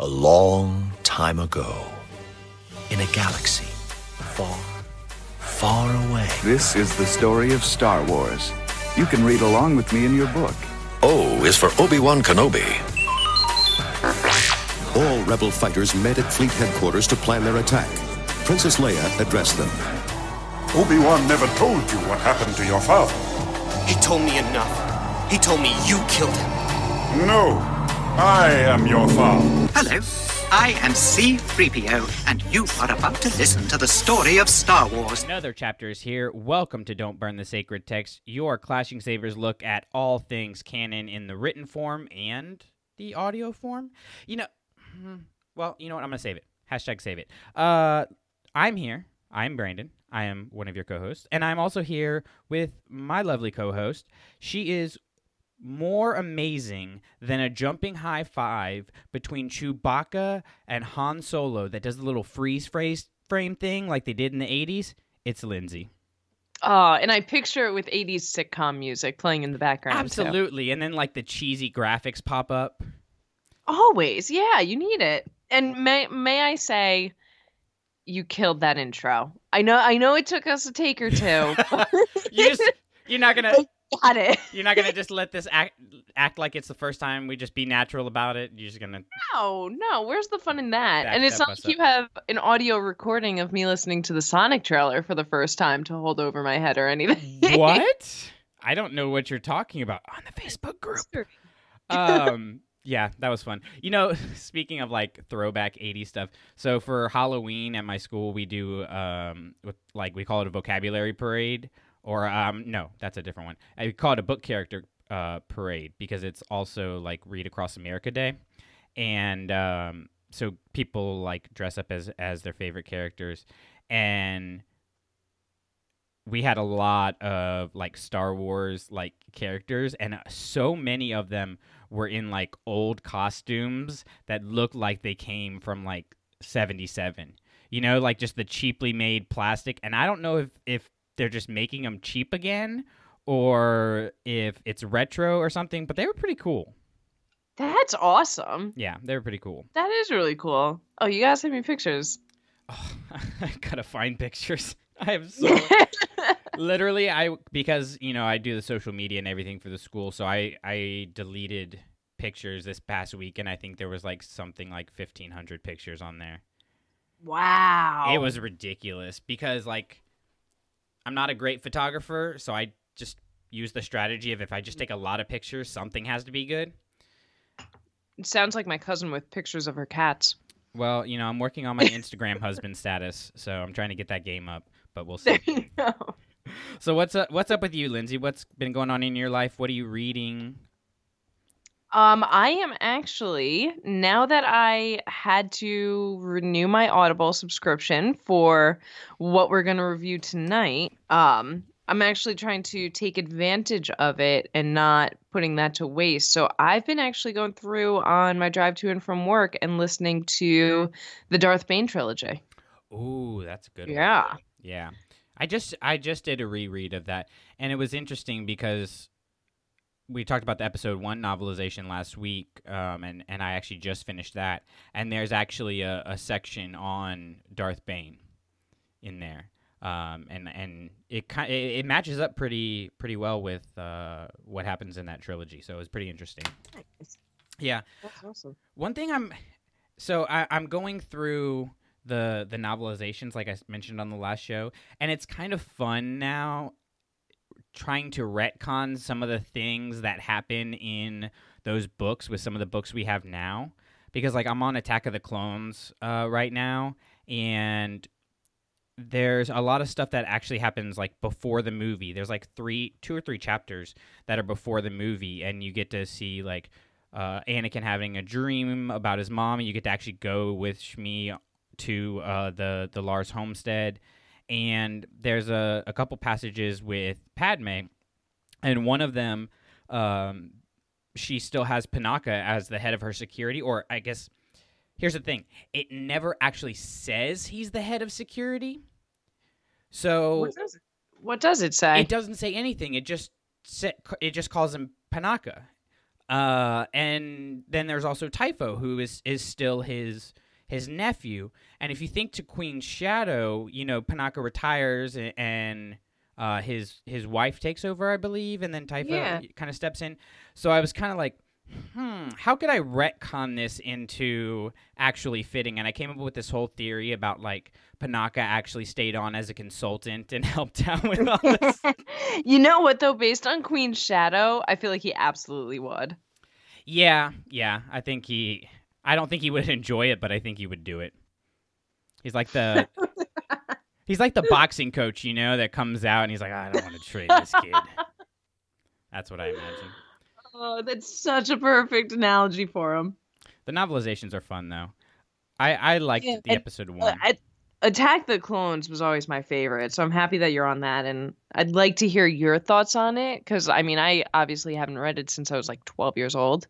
A long time ago, in a galaxy far, far away. This is the story of Star Wars. You can read along with me in your book. O is for Obi-Wan Kenobi. All rebel fighters met at fleet headquarters to plan their attack. Princess Leia addressed them. Obi-Wan never told you what happened to your father. He told me enough. He told me you killed him. No, I am your father. Hello, I am C3PO, and you are about to listen to the story of Star Wars. Another chapter is here. Welcome to Don't Burn the Sacred Text, your Clashing Sabers look at all things canon in the written form and the audio form. You know, hmm, well, you know what? I'm going to save it. Hashtag save it. Uh, I'm here. I'm Brandon. I am one of your co hosts. And I'm also here with my lovely co host. She is more amazing than a jumping high five between Chewbacca and Han Solo that does the little freeze phrase frame thing like they did in the 80s. It's Lindsay. Oh, and I picture it with 80s sitcom music playing in the background. too. Absolutely. And then like the cheesy graphics pop up. Always. Yeah, you need it. And may may I say you killed that intro. I know I know it took us a take or two. You just you're not gonna Got it. you're not gonna just let this act act like it's the first time. We just be natural about it. You're just gonna No, no, where's the fun in that? Back and it's not like you have an audio recording of me listening to the Sonic trailer for the first time to hold over my head or anything. what? I don't know what you're talking about on the Facebook group. um yeah that was fun you know speaking of like throwback 80s stuff so for halloween at my school we do um like we call it a vocabulary parade or um no that's a different one I call it a book character uh parade because it's also like read across america day and um so people like dress up as as their favorite characters and we had a lot of like Star Wars like characters, and uh, so many of them were in like old costumes that looked like they came from like 77. You know, like just the cheaply made plastic. And I don't know if, if they're just making them cheap again or if it's retro or something, but they were pretty cool. That's awesome. Yeah, they were pretty cool. That is really cool. Oh, you guys send me pictures. Oh, I gotta find pictures. I have so literally I because you know I do the social media and everything for the school, so I I deleted pictures this past week, and I think there was like something like fifteen hundred pictures on there. wow. It was ridiculous because like I'm not a great photographer, so I just use the strategy of if I just mm. take a lot of pictures, something has to be good. It sounds like my cousin with pictures of her cats. Well, you know, I'm working on my Instagram husband status, so I'm trying to get that game up, but we'll see. There you go. So what's up? What's up with you, Lindsay? What's been going on in your life? What are you reading? Um, I am actually now that I had to renew my Audible subscription for what we're going to review tonight. Um, I'm actually trying to take advantage of it and not putting that to waste. So I've been actually going through on my drive to and from work and listening to the Darth Bane trilogy. Ooh, that's a good. one. Yeah. Yeah. I just I just did a reread of that, and it was interesting because we talked about the episode one novelization last week, um, and and I actually just finished that, and there's actually a, a section on Darth Bane in there, um, and and it kind it, it matches up pretty pretty well with uh, what happens in that trilogy, so it was pretty interesting. Yeah, That's awesome. one thing I'm so I, I'm going through the the novelizations like I mentioned on the last show, and it's kind of fun now trying to retcon some of the things that happen in those books with some of the books we have now. Because like I'm on Attack of the Clones uh, right now, and there's a lot of stuff that actually happens like before the movie. There's like three, two or three chapters that are before the movie, and you get to see like uh, Anakin having a dream about his mom, and you get to actually go with Shmi to uh, the the Lars homestead. And there's a, a couple passages with Padme, and one of them, um, she still has Panaka as the head of her security, or I guess here's the thing: it never actually says he's the head of security. So What does it, what does it say? it doesn't say anything. It just it just calls him Panaka. Uh, and then there's also Typho, who is is still his his nephew. And if you think to Queen's Shadow, you know, Panaka retires and, and uh, his his wife takes over, I believe, and then Typho Yeah. kind of steps in. So I was kind of like, hmm, how could I retcon this into actually fitting? And I came up with this whole theory about like Panaka actually stayed on as a consultant and helped out with all this. you know what though? Based on Queen's Shadow, I feel like he absolutely would. yeah, yeah. I think he. I don't think he would enjoy it, but I think he would do it. He's like the. he's like the boxing coach, you know, that comes out and he's like, I don't want to train this kid. That's what I imagine. Oh, that's such a perfect analogy for him. The novelizations are fun though. I I liked Yeah, the and- episode Uh, one. I- Attack the Clones was always my favorite, so I'm happy that you're on that, and I'd like to hear your thoughts on it because I mean, I obviously haven't read it since I was like 12 years old,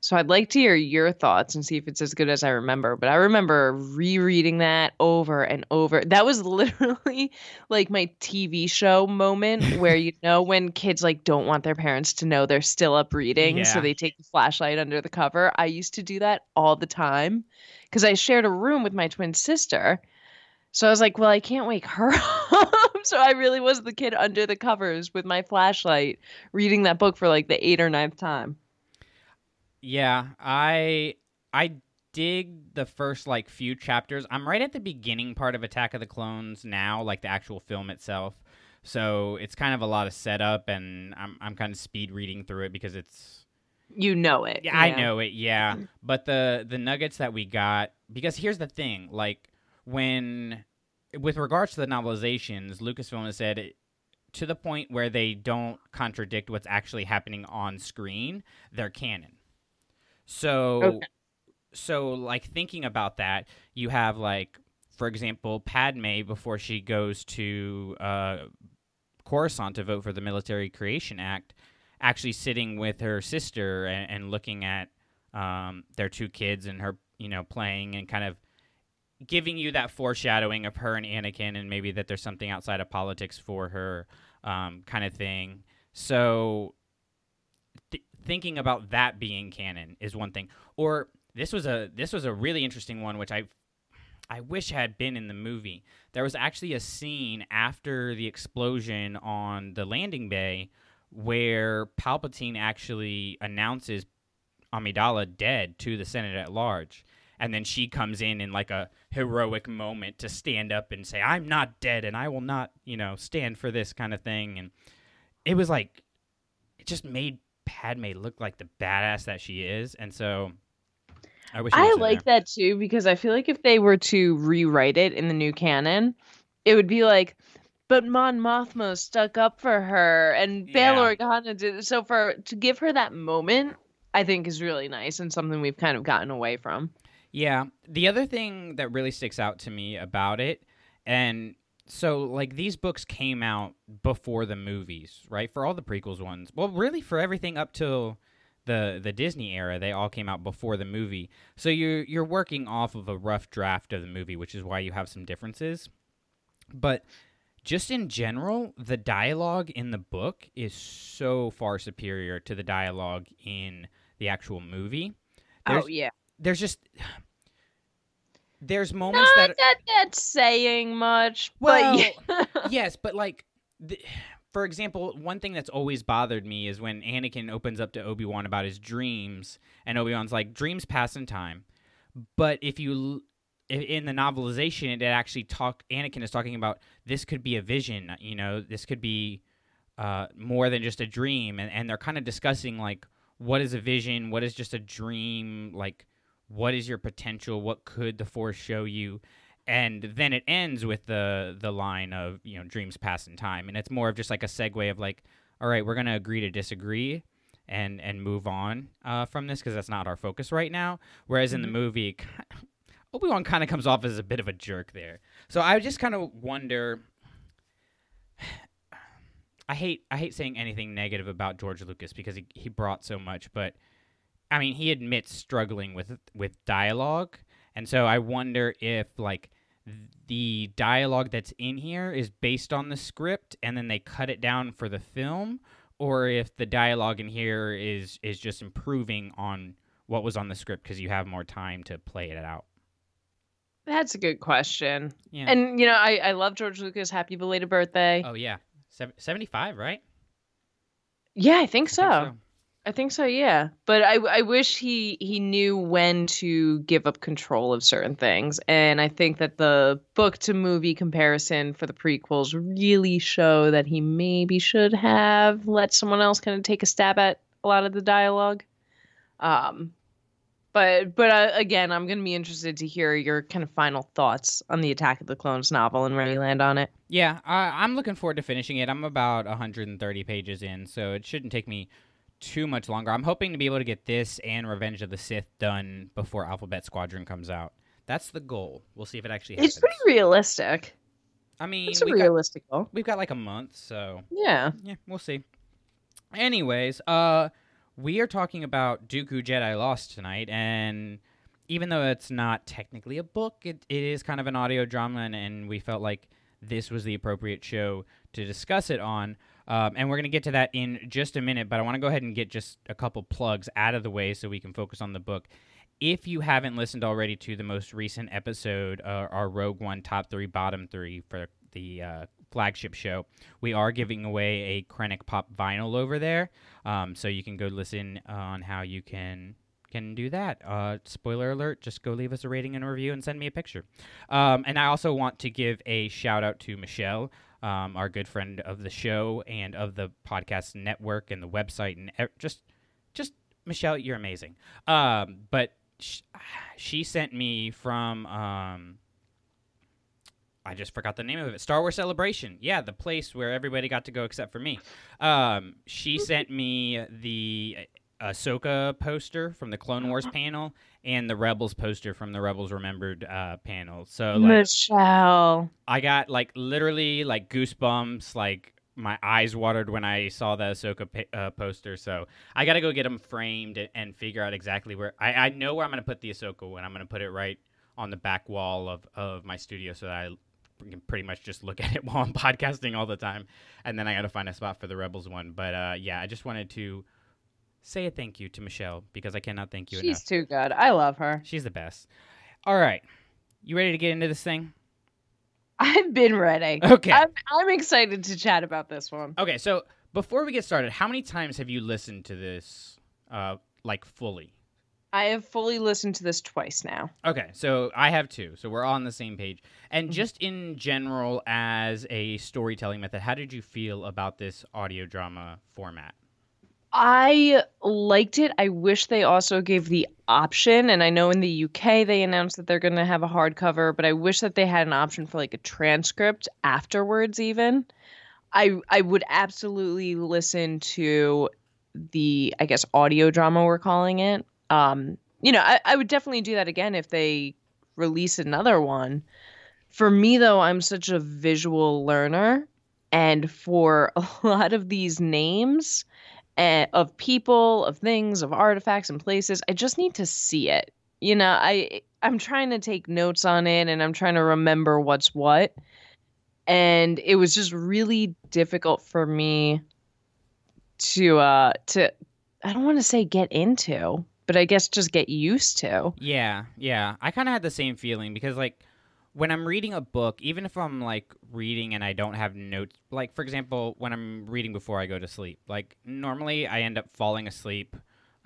so I'd like to hear your thoughts and see if it's as good as I remember. But I remember rereading that over and over. That was literally like my TV show moment where you know when kids like don't want their parents to know they're still up reading, so they take the flashlight under the cover. I used to do that all the time because I shared a room with my twin sister. So I was like, well, I can't wake her up. So I really was the kid under the covers with my flashlight reading that book for like the eighth or ninth time. Yeah, I I dig the first like few chapters. I'm right at the beginning part of Attack of the Clones now, like the actual film itself. So it's kind of a lot of setup, and I'm I'm kind of speed reading through it because it's You know it. yeah, I know it, yeah. But the the nuggets that we got because here's the thing, like when with regards to the novelizations, Lucasfilm has said it, to the point where they don't contradict what's actually happening on screen, they're canon. So Okay. so like thinking about that, you have like for example, Padme before she goes to uh Coruscant to vote for the Military Creation Act, actually sitting with her sister and, and looking at um, their two kids and her, you know, playing and kind of giving you that foreshadowing of her and Anakin and maybe that there's something outside of politics for her, um, kind of thing. So thinking about that being canon is one thing. Or this was a this was a really interesting one, which I I wish had been in the movie. There was actually a scene after the explosion on the landing bay where Palpatine actually announces Amidala dead to the Senate at large. And then she comes in in like a heroic moment to stand up and say, I'm not dead and I will not, you know, stand for this kind of thing. And it was like, it just made Padme look like the badass that she is. And so I wish I like there. that too because I feel like if they were to rewrite it in the new canon, it would be like, but Mon Mothma stuck up for her and Bail Yeah. Organa did. So for to give her that moment, I think is really nice and something we've kind of gotten away from. Yeah. The other thing that really sticks out to me about it, and so like these books came out before the movies, right? For all the prequels ones. Well, really for everything up till the the Disney era, they all came out before the movie. So you're you're working off of a rough draft of the movie, which is why you have some differences. But just in general, the dialogue in the book is so far superior to the dialogue in the actual movie. Oh, there's, oh yeah, there's just there's moments not that that that's saying much, well but yeah. yes but like the, for example one thing that's always bothered me is when anakin opens up to obi-wan about his dreams and obi-wan's like dreams pass in time. But if you in the novelization it actually talk anakin is talking about this could be a vision you know? This could be uh, more than just a dream and, and they're kind of discussing like what is a vision? What is just a dream? Like what is your potential? What could the force show you? And then it ends with the the line of you know dreams pass in time. And it's more of just like a segue of like all right we're gonna agree to disagree and and move on uh, from this because that's not our focus right now. Whereas in the movie obi-wan kind of comes off as a bit of a jerk there. So i just kind of wonder I hate I hate saying anything negative about George Lucas because he, he brought so much, but I mean he admits struggling with with dialogue, and so I wonder if like the dialogue that's in here is based on the script and then they cut it down for the film, or if the dialogue in here is is just improving on what was on the script because you have more time to play it out. That's a good question. Yeah. And you know, I I love George Lucas. Happy belated birthday. oh yeah, Sev- seventy-five, right? yeah, I think so. I think I think so, yeah. But I I wish he he knew when to give up control of certain things. And I think that the book to movie comparison for the prequels really show that he maybe should have let someone else kind of take a stab at a lot of the dialogue. Um but but uh, again, I'm going to be interested to hear your kind of final thoughts on the Attack of the Clones novel and where you land on it. Yeah, I'm looking forward to finishing it. I'm about 130 pages in, so it shouldn't take me too much longer. I'm hoping to be able to get this and Revenge of the Sith done before Alphabet Squadron comes out. That's the goal. We'll see if it actually happens. It's pretty realistic. I mean, It's a we got, realistic goal. we've got like a month, so Yeah. yeah, we'll see. Anyways, uh, we are talking about Dooku Jedi Lost tonight, and even though it's not technically a book, it, it is kind of an audio drama, and, and we felt like this was the appropriate show to discuss it on. Um, and we're going to get to that in just a minute, but I want to go ahead and get just a couple plugs out of the way so we can focus on the book. If you haven't listened already to the most recent episode, uh, our Rogue One top three, bottom three for the uh, flagship show, we are giving away a Krennic Pop vinyl over there. Um, so you can go listen on how you can can do that. Uh, spoiler alert: just go leave us a rating and a review and send me a picture. Um, and I also want to give a shout out to Michelle, um, our good friend of the show and of the podcast network and the website and e- just just Michelle, you're amazing. Um, but sh- she sent me from um, I just forgot the name of it. Star Wars Celebration. Yeah, the place where everybody got to go except for me. Um, she sent me the Ahsoka poster from the Clone Wars panel and the Rebels poster from the Rebels Remembered uh, panel. So like, Michelle. I got like literally like goosebumps, like my eyes watered when I saw the Ahsoka pa- uh, poster. So I got to go get them framed and, and figure out exactly where. I, I know where I'm going to put the Ahsoka one. I'm going to put it right on the back wall of, of my studio so that I can pretty much just look at it while I'm podcasting all the time. And then I got to find a spot for the Rebels one. But uh, yeah, I just wanted to say a thank you to Michelle because I cannot thank you enough. She's enough. too good. I love her. She's the best. All right. You ready to get into this thing? I've been ready. Okay. I'm, I'm excited to chat about this one. Okay, so before we get started, how many times have you listened to this, uh, like fully? I have fully listened to this twice now. Okay, so I have two, so we're all on the same page. And just in general, as a storytelling method, how did you feel about this audio drama format? I liked it. I wish they also gave the option. And I know in the UK they announced that they're going to have a hardcover, but I wish that they had an option for like a transcript afterwards, even. I I would absolutely listen to the I guess audio drama we're calling it. Um, you know, I, I would definitely do that again if they release another one. For me though, I'm such a visual learner, and for a lot of these names uh, of people, of things, of artifacts and places, I just need to see it. You know, I I'm trying to take notes on it and I'm trying to remember what's what. And it was just really difficult for me to uh to I don't want to say get into, but I guess just get used to. Yeah, yeah. I kind of had the same feeling because, like, when I'm reading a book, even if I'm like reading and I don't have notes, like for example, when I'm reading before I go to sleep, like normally I end up falling asleep,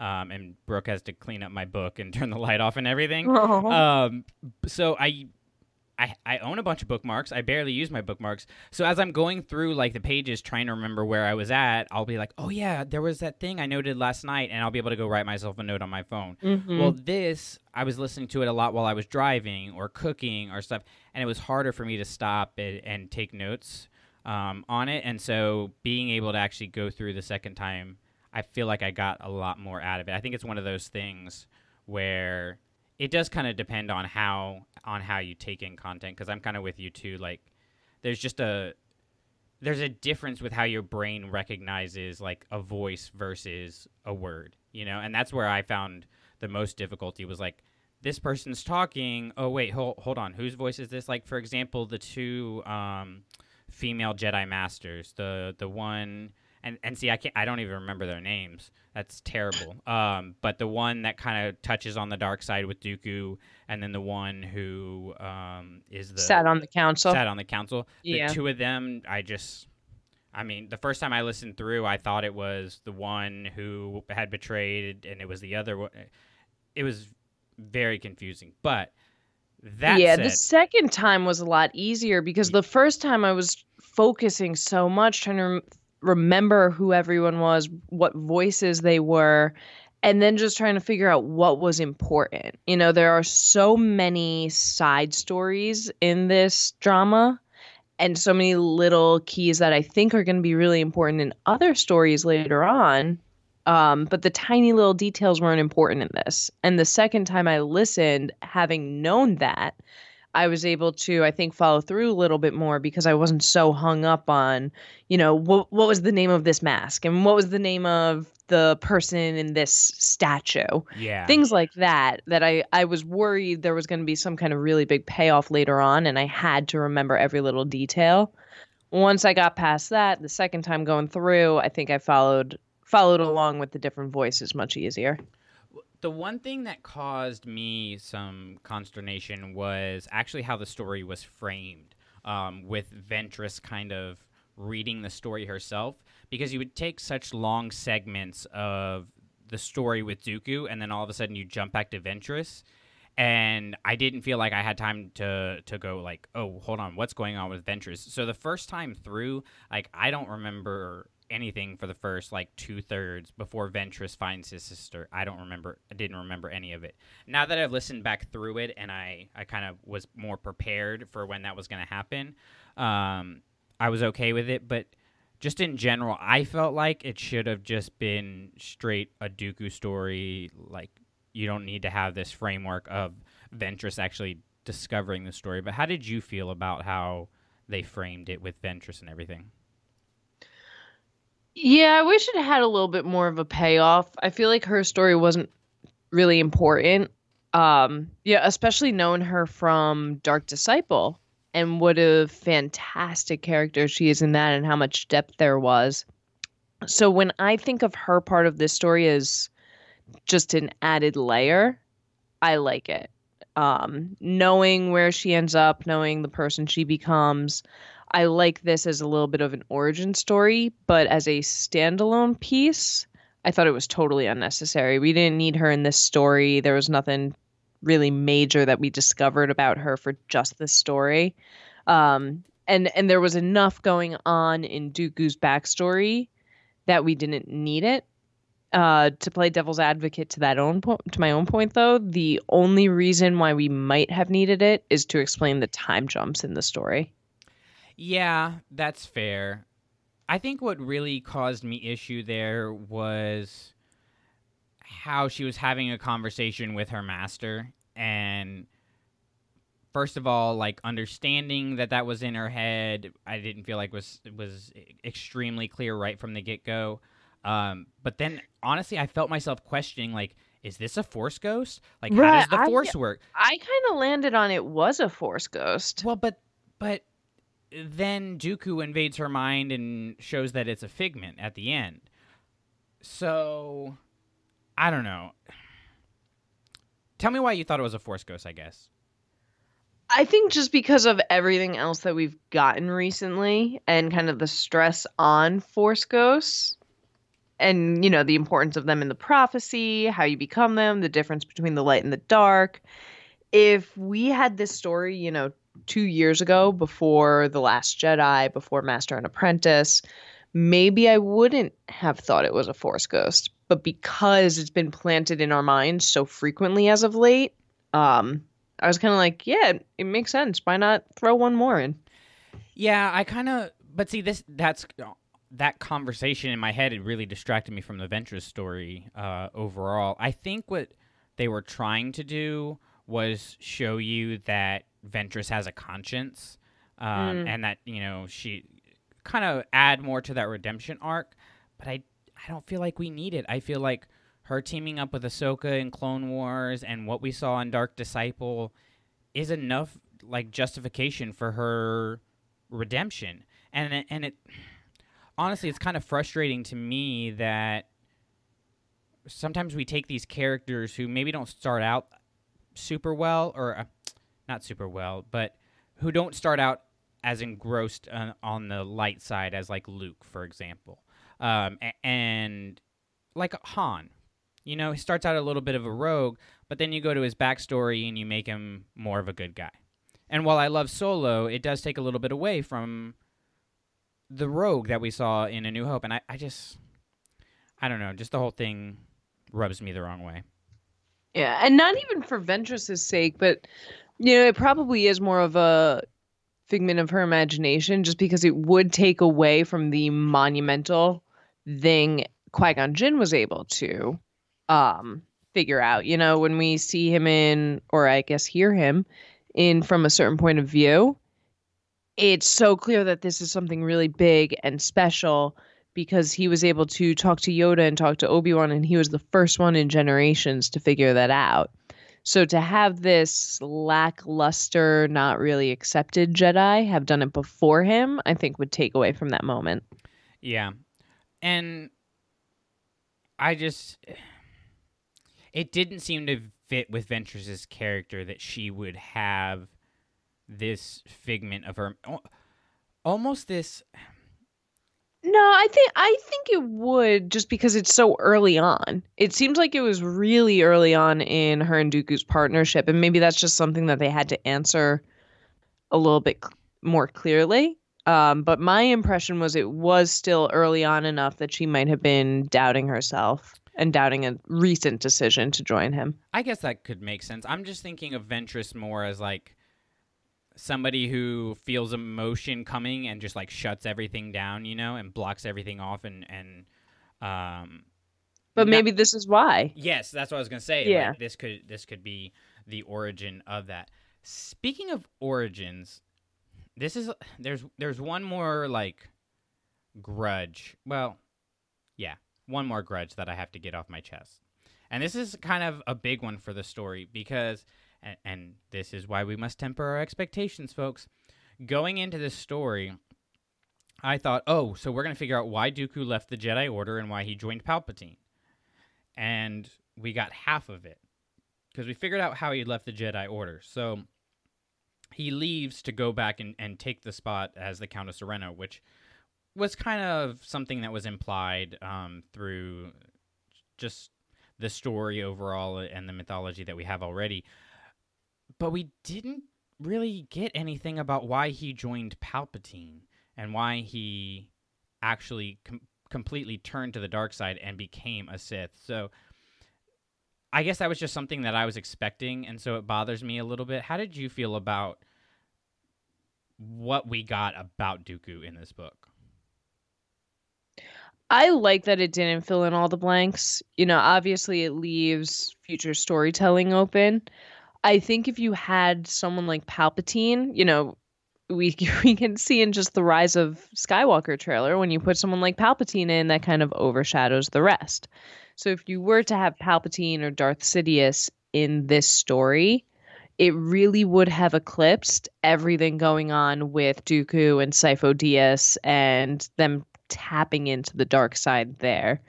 um, and Brooke has to clean up my book and turn the light off and everything. Um, so I, I, I own a bunch of bookmarks. I barely use my bookmarks. So as I'm going through like the pages trying to remember where I was at, I'll be like, oh yeah, there was that thing I noted last night, and I'll be able to go write myself a note on my phone. Well, this I was listening to it a lot while I was driving or cooking or stuff, and it was harder for me to stop it and take notes um, on it. And so being able to actually go through the second time, I feel like I got a lot more out of it. I think it's one of those things where it does kind of depend on how on how you take in content because I'm kind of with you too. Like, there's just a there's a difference with how your brain recognizes like a voice versus a word, you know, and that's where I found the most difficulty was like this person's talking. Oh wait, hold hold on, whose voice is this? Like for example, the two um, female Jedi masters, the the one and and see, I can't, I don't even remember their names. That's terrible. Um, but the one that kind of touches on the dark side with Dooku, and then the one who um is the Sat on the council. sat on the council. Yeah. The two of them, I just, I mean, the first time I listened through, I thought it was the one who had betrayed, and it was the other one. It was very confusing. But that yeah, said, the second time was a lot easier because the first time I was focusing so much trying to remember who everyone was, what voices they were, and then just trying to figure out what was important. You know, there are so many side stories in this drama and so many little keys that I think are going to be really important in other stories later on. Um, but the tiny little details weren't important in this. And the second time I listened, having known that, I was able to, I think, follow through a little bit more because I wasn't so hung up on, you know, what what was the name of this mask and what was the name of the person in this statue? Yeah, things like that that i i was worried there was going to be some kind of really big payoff later on and i had to remember every little detail. Once i got past that the second time going through i think i followed followed along with the different voices much easier the one thing that caused me some consternation was actually how the story was framed, um, with Ventress kind of reading the story herself, because you would take such long segments of the story with Dooku, and then all of a sudden you jump back to Ventress, and I didn't feel like I had time to to go like, oh, hold on, what's going on with Ventress? So the first time through, like I don't remember anything for the first like two thirds before Ventress finds his sister. I don't remember. I didn't remember any of it. Now that I've listened back through it and I I kind of was more prepared for when that was going to happen, um, I was okay with it. But just in general, I felt like it should have just been straight a Dooku story. Like you don't need to have this framework of Ventress actually discovering the story. But how did you feel about how they framed it with Ventress and everything? Yeah, I wish it had a little bit more of a payoff. I feel like her story wasn't really important. Um, yeah, especially knowing her from Dark Disciple and what a fantastic character she is in that and how much depth there was. So when I think of her part of this story as just an added layer, I like it. Um, knowing where she ends up, knowing the person she becomes, I like this as a little bit of an origin story, but as a standalone piece, I thought it was totally unnecessary. We didn't need her in this story. There was nothing really major that we discovered about her for just this story. Um, and and there was enough going on in Dooku's backstory that we didn't need it. Uh, to play devil's advocate to that own to my own point though, the only reason why we might have needed it is to explain the time jumps in the story. Yeah, that's fair. I think what really caused me issue there was how she was having a conversation with her master and first of all like understanding that that was in her head i didn't feel like was was extremely clear right from the get-go um, but then honestly i felt myself questioning like is this a force ghost like how does the I- force work I kind of landed on it was a force ghost. well, but but then Dooku invades her mind and shows that it's a figment at the end. So I don't know. Tell me why you thought it was a Force Ghost. I guess. I think just because of everything else that we've gotten recently and kind of the stress on force ghosts and you know the importance of them in the prophecy, how you become them, the difference between the light and the dark. If we had this story, you know, 2 years ago before The Last Jedi, before Master and Apprentice, maybe I wouldn't have thought it was a force ghost, but because it's been planted in our minds so frequently as of late, um I was kind of like, yeah, it makes sense. Why not throw one more in? Yeah, I kind of. But see, this that's that conversation in my head. It really distracted me from the Ventress story uh, overall. I think what they were trying to do was show you that Ventress has a conscience, um, and that you know she kind of add more to that redemption arc. But I I don't feel like we need it. I feel like her teaming up with Ahsoka in Clone Wars and what we saw in Dark Disciple is enough like justification for her redemption. And it- and it honestly, it's kind of frustrating to me that sometimes we take these characters who maybe don't start out super well, or uh, not super well, but who don't start out as engrossed uh, on the light side as like Luke, for example, um, and like Han. You know, he starts out a little bit of a rogue, but then you go to his backstory and you make him more of a good guy. And while I love Solo, it does take a little bit away from the rogue that we saw in A New Hope. And I, I just, I don't know, just the whole thing rubs me the wrong way. Yeah, and not even for Ventress's sake, but you know, it probably is more of a figment of her imagination, just because it would take away from the monumental thing Qui Gon Jinn was able to um, figure out. You know, when we see him in, or I guess hear him in from a certain point of view, it's so clear that this is something really big and special because he was able to talk to Yoda and talk to Obi Wan, and he was the first one in generations to figure that out. So to have this lackluster, not really accepted Jedi have done it before him, I think would take away from that moment. Yeah. And I just it didn't seem to fit with Ventress's character that she would have this figment of her almost this No, I think I think it would just because it's so early on. It seems like it was really early on in her and Dooku's partnership, and maybe that's just something that they had to answer a little bit cl- more clearly. Um, but my impression was it was still early on enough that she might have been doubting herself and doubting a recent decision to join him. I guess that could make sense. I'm just thinking of Ventress more as like somebody who feels emotion coming and just like shuts everything down, you know, and blocks everything off and and um But maybe this is why. Yes, that's what I was gonna say. Yeah. Like, this could this could be the origin of that. Speaking of origins, this is there's there's one more like grudge. Well, yeah, one more grudge that I have to get off my chest. And this is kind of a big one for the story because and, and this is why we must temper our expectations, folks. Going into this story, I thought, oh, so we're going to figure out why Dooku left the Jedi Order and why he joined Palpatine. And we got half of it because we figured out how he left the Jedi Order. So he leaves to go back and, and take the spot as the Count of Sereno, which was kind of something that was implied um, through just the story overall and the mythology that we have already. But we didn't really get anything about why he joined Palpatine and why he actually com- completely turned to the dark side and became a Sith. So I guess that was just something that I was expecting, and so it bothers me a little bit. How did you feel about what we got about Dooku in this book? I like that it didn't fill in all the blanks. You know, obviously it leaves future storytelling open. I think if you had someone like Palpatine, you know, we we can see in just the rise of Skywalker trailer when you put someone like Palpatine in that kind of overshadows the rest. So if you were to have Palpatine or Darth Sidious in this story, it really would have eclipsed everything going on with Dooku and Sifo Dyas and them tapping into the dark side there.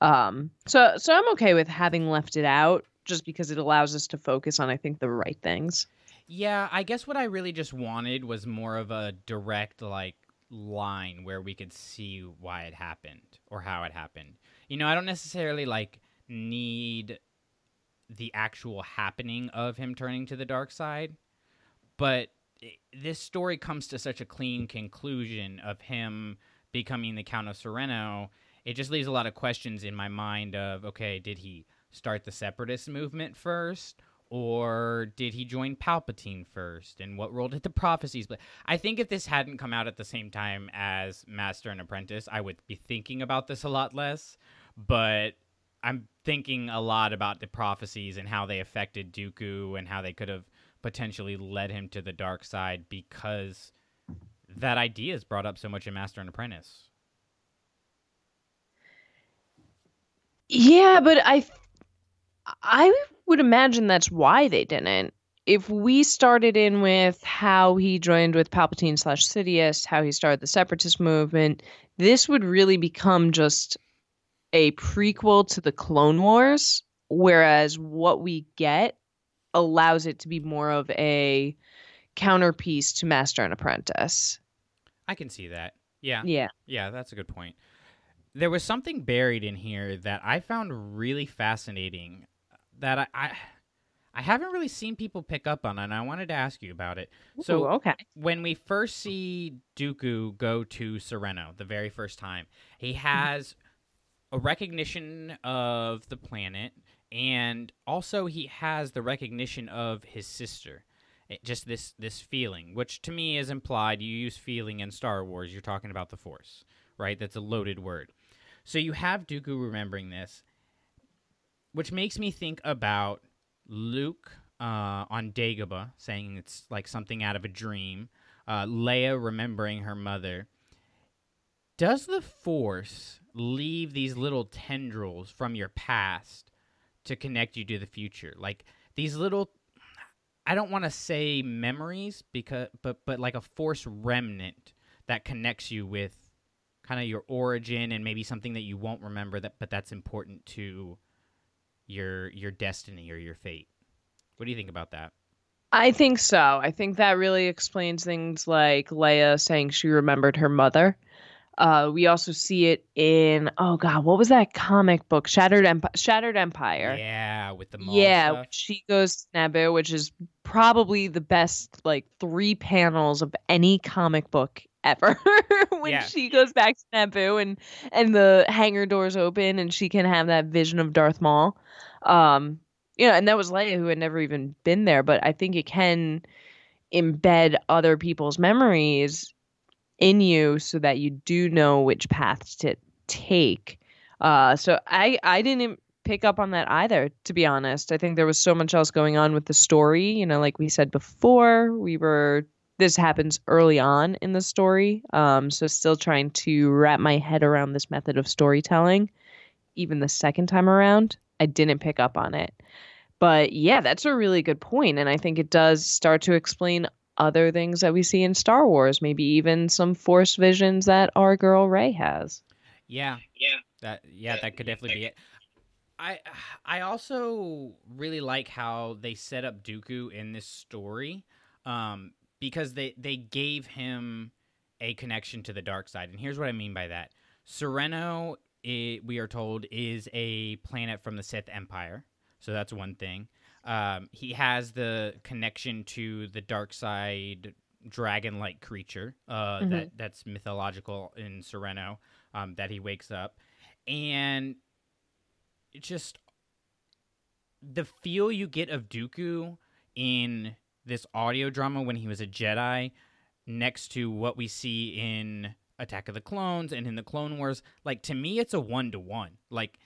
Um, so so I'm okay with having left it out just because it allows us to focus on I think the right things. Yeah, I guess what I really just wanted was more of a direct like line where we could see why it happened or how it happened. You know, I don't necessarily like need the actual happening of him turning to the dark side, but this story comes to such a clean conclusion of him becoming the Count of Sereno. It just leaves a lot of questions in my mind of okay, did he start the separatist movement first? or did he join Palpatine first? And what role did the prophecies play? I think if this hadn't come out at the same time as Master and Apprentice, I would be thinking about this a lot less. But I'm thinking a lot about the prophecies and how they affected Dooku and how they could have potentially led him to the dark side because that idea is brought up so much in Master and Apprentice. Yeah, but I I would imagine that's why they didn't. if we started in with how he joined with Palpatine slash Sidious, how he started the separatist movement, this would really become just a prequel to the Clone Wars, whereas what we get allows it to be more of a counterpiece to Master and Apprentice. I can see that. Yeah. Yeah. Yeah, that's a good point. There was something buried in here that I found really fascinating that I I, I haven't really seen people pick up on and I wanted to ask you about it. So okay. when we first see Dooku go to Sereno the very first time, he Mm-hmm. has a recognition of the planet and also he has the recognition of his sister. It- just this this feeling, which to me is implied. You use feeling in Star Wars, you're talking about the Force, right? That's a loaded word. So you have Dooku remembering this, which makes me think about Luke uh, on Dagobah saying it's like something out of a dream. Uh, Leia remembering her mother. Does the Force leave these little tendrils from your past to connect you to the future? Like these little I don't want to say memories because but but like a Force remnant that connects you with kind of your origin and maybe something that you won't remember that but that's important to your your destiny or your fate. What do you think about that? I think so. I think that really explains things like Leia saying she remembered her mother. Uh, we also see it in oh god, what was that comic book? Shattered Empire. Shattered Empire. Yeah, with the Yeah, she goes to Naboo, which is probably the best like three panels of any comic book ever. when Yeah. she goes back to Naboo and and the hangar doors open and she can have that vision of Darth Maul. Um, you know, and that was Leia who had never even been there, but I think it can embed other people's memories in you so that you do know which paths to take. Uh, so I I didn't pick up on that either, to be honest. I think there was so much else going on with the story. You know, like we said before, we were this happens early on in the story. Um, so still trying to wrap my head around this method of storytelling. Even the second time around, I didn't pick up on it. But yeah, that's a really good point, and I think it does start to explain other things that we see in Star Wars, maybe even some force visions that our girl Rey has. Yeah. Yeah. That yeah, that could definitely be it. I I also really like how they set up Dooku in this story. Um because they they gave him a connection to the dark side. And here's what I mean by that. Sereno i we are told is a planet from the Sith Empire. So that's one thing. Um, he has the connection to the dark side dragon-like creature uh, Mhm. that that's mythological in Sereno um, that he wakes up, and it just the feel you get of Dooku in this audio drama when he was a Jedi, next to what we see in Attack of the Clones and in the Clone Wars, like to me, it's a one to one. Like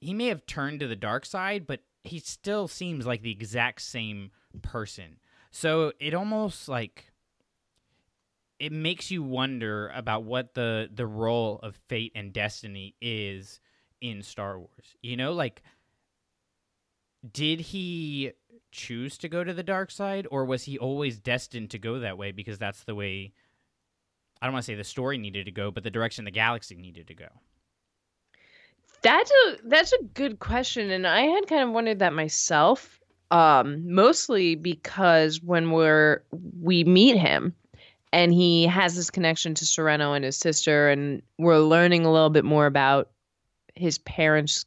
he may have turned to the dark side, but he still seems like the exact same person. So it almost like it makes you wonder about what the the role of fate and destiny is in Star Wars. You know, like did he choose to go to the dark side or was he always destined to go that way because that's the way I don't want to say the story needed to go, but the direction the galaxy needed to go. That's a that's a good question, and I had kind of wondered that myself. Um, mostly because when we're we meet him, and he has this connection to Sereno and his sister, and we're learning a little bit more about his parents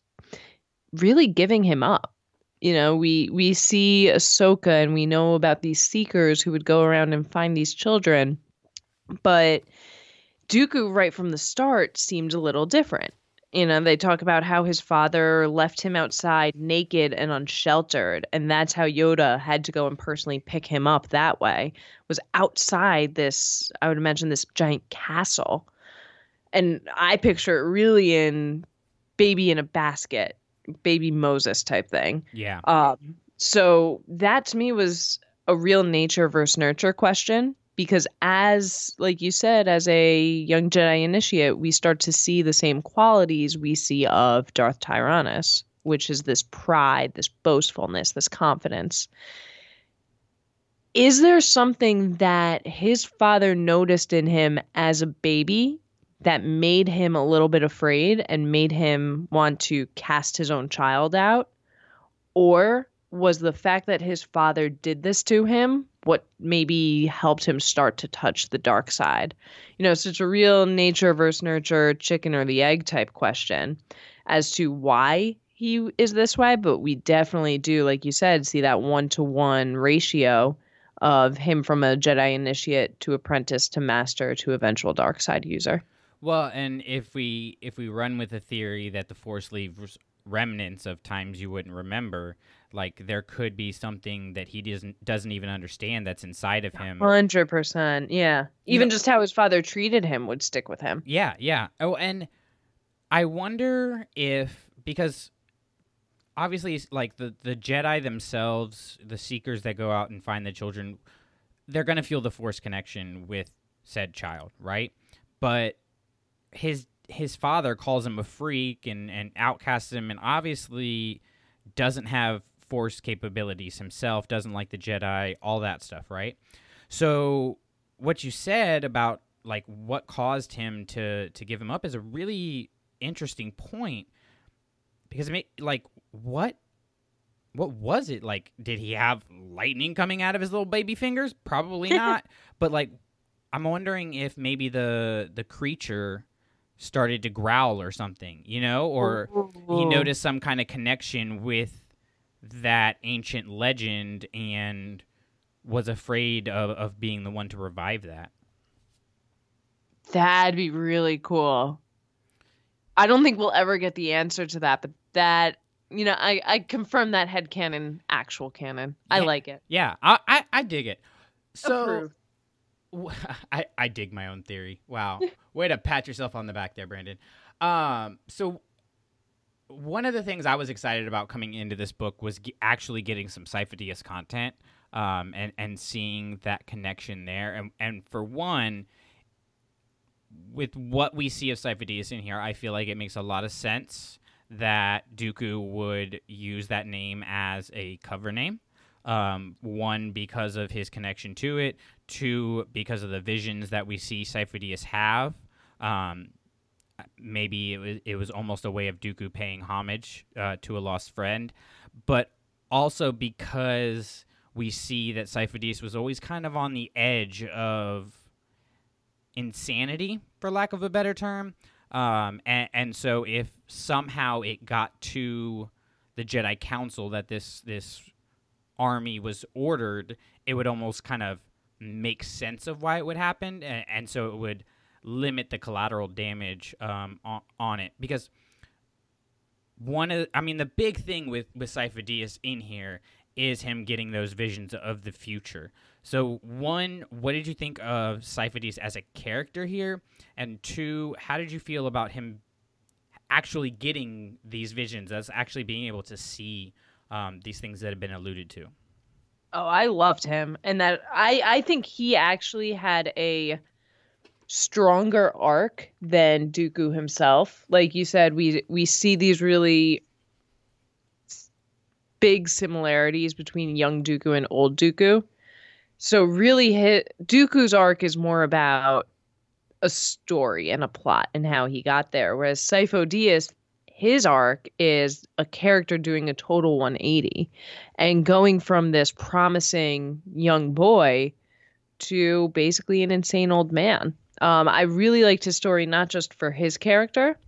really giving him up. You know, we we see Ahsoka, and we know about these seekers who would go around and find these children, but Dooku, right from the start, seemed a little different. You know they talk about how his father left him outside naked and unsheltered and that's how yoda had to go and personally pick him up that way was outside this i would imagine this giant castle. And i picture it really in baby in a basket baby moses type thing Yeah. um, so that to me was a real nature versus nurture question because as like you said as a young jedi initiate we start to see the same qualities we see of darth tyrannus which is this pride this boastfulness this confidence is there something that his father noticed in him as a baby that made him a little bit afraid and made him want to cast his own child out? Or was the fact that his father did this to him what maybe helped him start to touch the dark side? You know, so a real nature versus nurture, chicken or the egg type question as to why he is this way, but we definitely do, like you said, see that one to one ratio of him from a Jedi initiate to apprentice to master to eventual dark side user. Well, and if we if we run with the theory that the Force leaves remnants of times you wouldn't remember, like there could be something that he doesn't doesn't even understand that's inside of him. Hundred percent, yeah. Even just how his father treated him would stick with him. Yeah, yeah. Oh, and I wonder if because obviously like the the Jedi themselves, the seekers that go out and find the children, they're going to feel the force connection with said child, right? But his his father calls him a freak and and outcasts him and obviously doesn't have force capabilities himself, doesn't like the Jedi, all that stuff, right? So what you said about like what caused him to to give him up is a really interesting point because it made, like what what was it? Like did he have lightning coming out of his little baby fingers? Probably not. But like i'm wondering if maybe the the creature started to growl or something you know or he noticed some kind of connection with that ancient legend and was afraid of, of being the one to revive that That'd be really cool. I don't think we'll ever get the answer to that, but that you know, I I confirm that head canon, actual canon. I like it. yeah i i, I dig it so Approve. I, I dig my own theory. Wow. Way to pat yourself on the back there, Brandon. Um, so one of the things I was excited about coming into this book was ge- actually getting some Sifo content um, and, and seeing that connection there. And, and for one, with what we see of Sifo in here, I feel like it makes a lot of sense that Dooku would use that name as a cover name. Um, one, because of his connection to it. Two, because of the visions that we see Sifo have. Um, maybe it was, it was almost a way of Dooku paying homage uh, to a lost friend. But also because we see that Sifo was always kind of on the edge of insanity, for lack of a better term. Um, and, and so if somehow it got to the Jedi Council that this this army was ordered, it would almost kind of make sense of why it would happen, and, and so it would limit the collateral damage um, on, on it because one of I mean the big thing with with Sifo in here is him getting those visions of the future. So one, what did you think of Sifo as a character here? And two, how did you feel about him actually getting these visions, as actually being able to see um, these things that have been alluded to? Oh, I loved him, and that I I think he actually had a stronger arc than Dooku himself. Like you said, we we see these really big similarities between young Dooku and old Dooku. So really, hit, Dooku's arc is more about a story and a plot and how he got there, whereas Sifo Dyas, his arc is a character doing a total 180 and going from this promising young boy to basically an insane old man. Um, I really liked his story, not just for his character,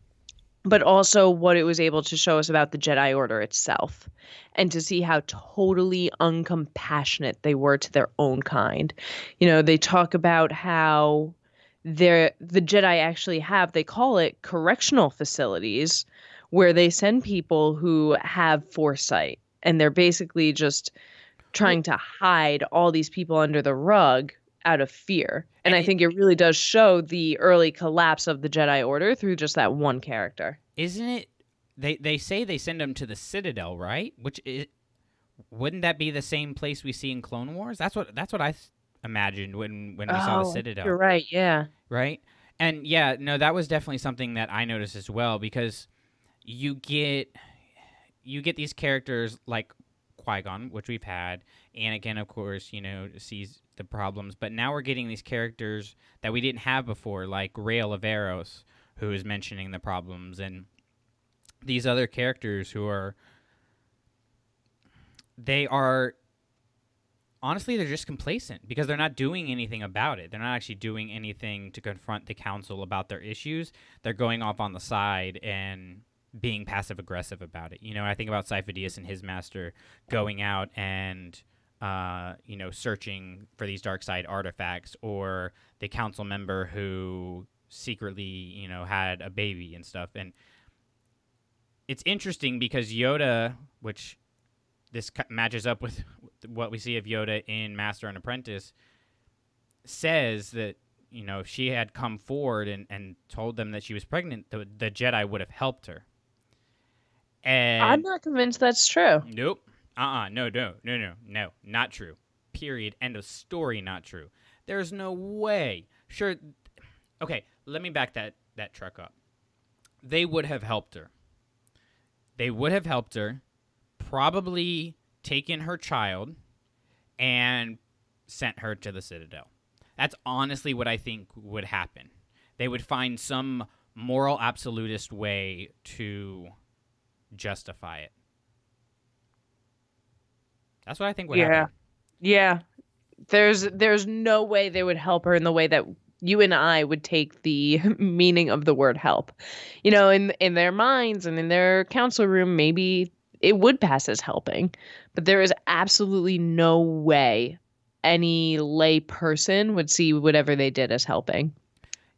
but also what it was able to show us about the Jedi Order itself and to see how totally uncompassionate they were to their own kind. You know, they talk about how the Jedi actually have, they call it correctional facilities, where they send people who have foresight and they're basically just trying to hide all these people under the rug out of fear. And I think it really does show the early collapse of the Jedi Order through just that one character. Isn't it? They they say they send him to the Citadel, right? Which is, wouldn't that be the same place we see in Clone Wars? That's what that's what I imagined when when we saw the Oh, Citadel. You're right, yeah. right? And yeah, no, that was definitely something that I noticed as well because you get you get these characters like Qui Gon, which we've had. Anakin, of course, you know, sees the problems, but now we're getting these characters that we didn't have before, like Rael Averross, who is mentioning the problems, and these other characters who are they are honestly they're just complacent because they're not doing anything about it they're not actually doing anything to confront the council about their issues they're going off on the side and being passive aggressive about it you know i think about Sifo-Dyas and his master going out and uh, you know searching for these dark side artifacts or the council member who secretly you know had a baby and stuff and it's interesting because yoda which this matches up with what we see of Yoda in Master and Apprentice, says that you know if she had come forward and, and told them that she was pregnant, the, the Jedi would have helped her. And I'm not convinced that's true. Nope. Uh uh-uh, uh No, no, no, no, no. Not true. Period. End of story. Not true. There's no way. Sure. Okay, let me back that, that truck up. They would have helped her. They would have helped her probably taken her child and sent her to the Citadel. That's honestly what I think would happen. They would find some moral absolutist way to justify it. That's what I think would yeah. happen. Yeah. There's there's no way they would help her in the way that you and I would take the meaning of the word help. You know, in in their minds and in their council room, maybe it would pass as helping, but there is absolutely no way any lay person would see whatever they did as helping.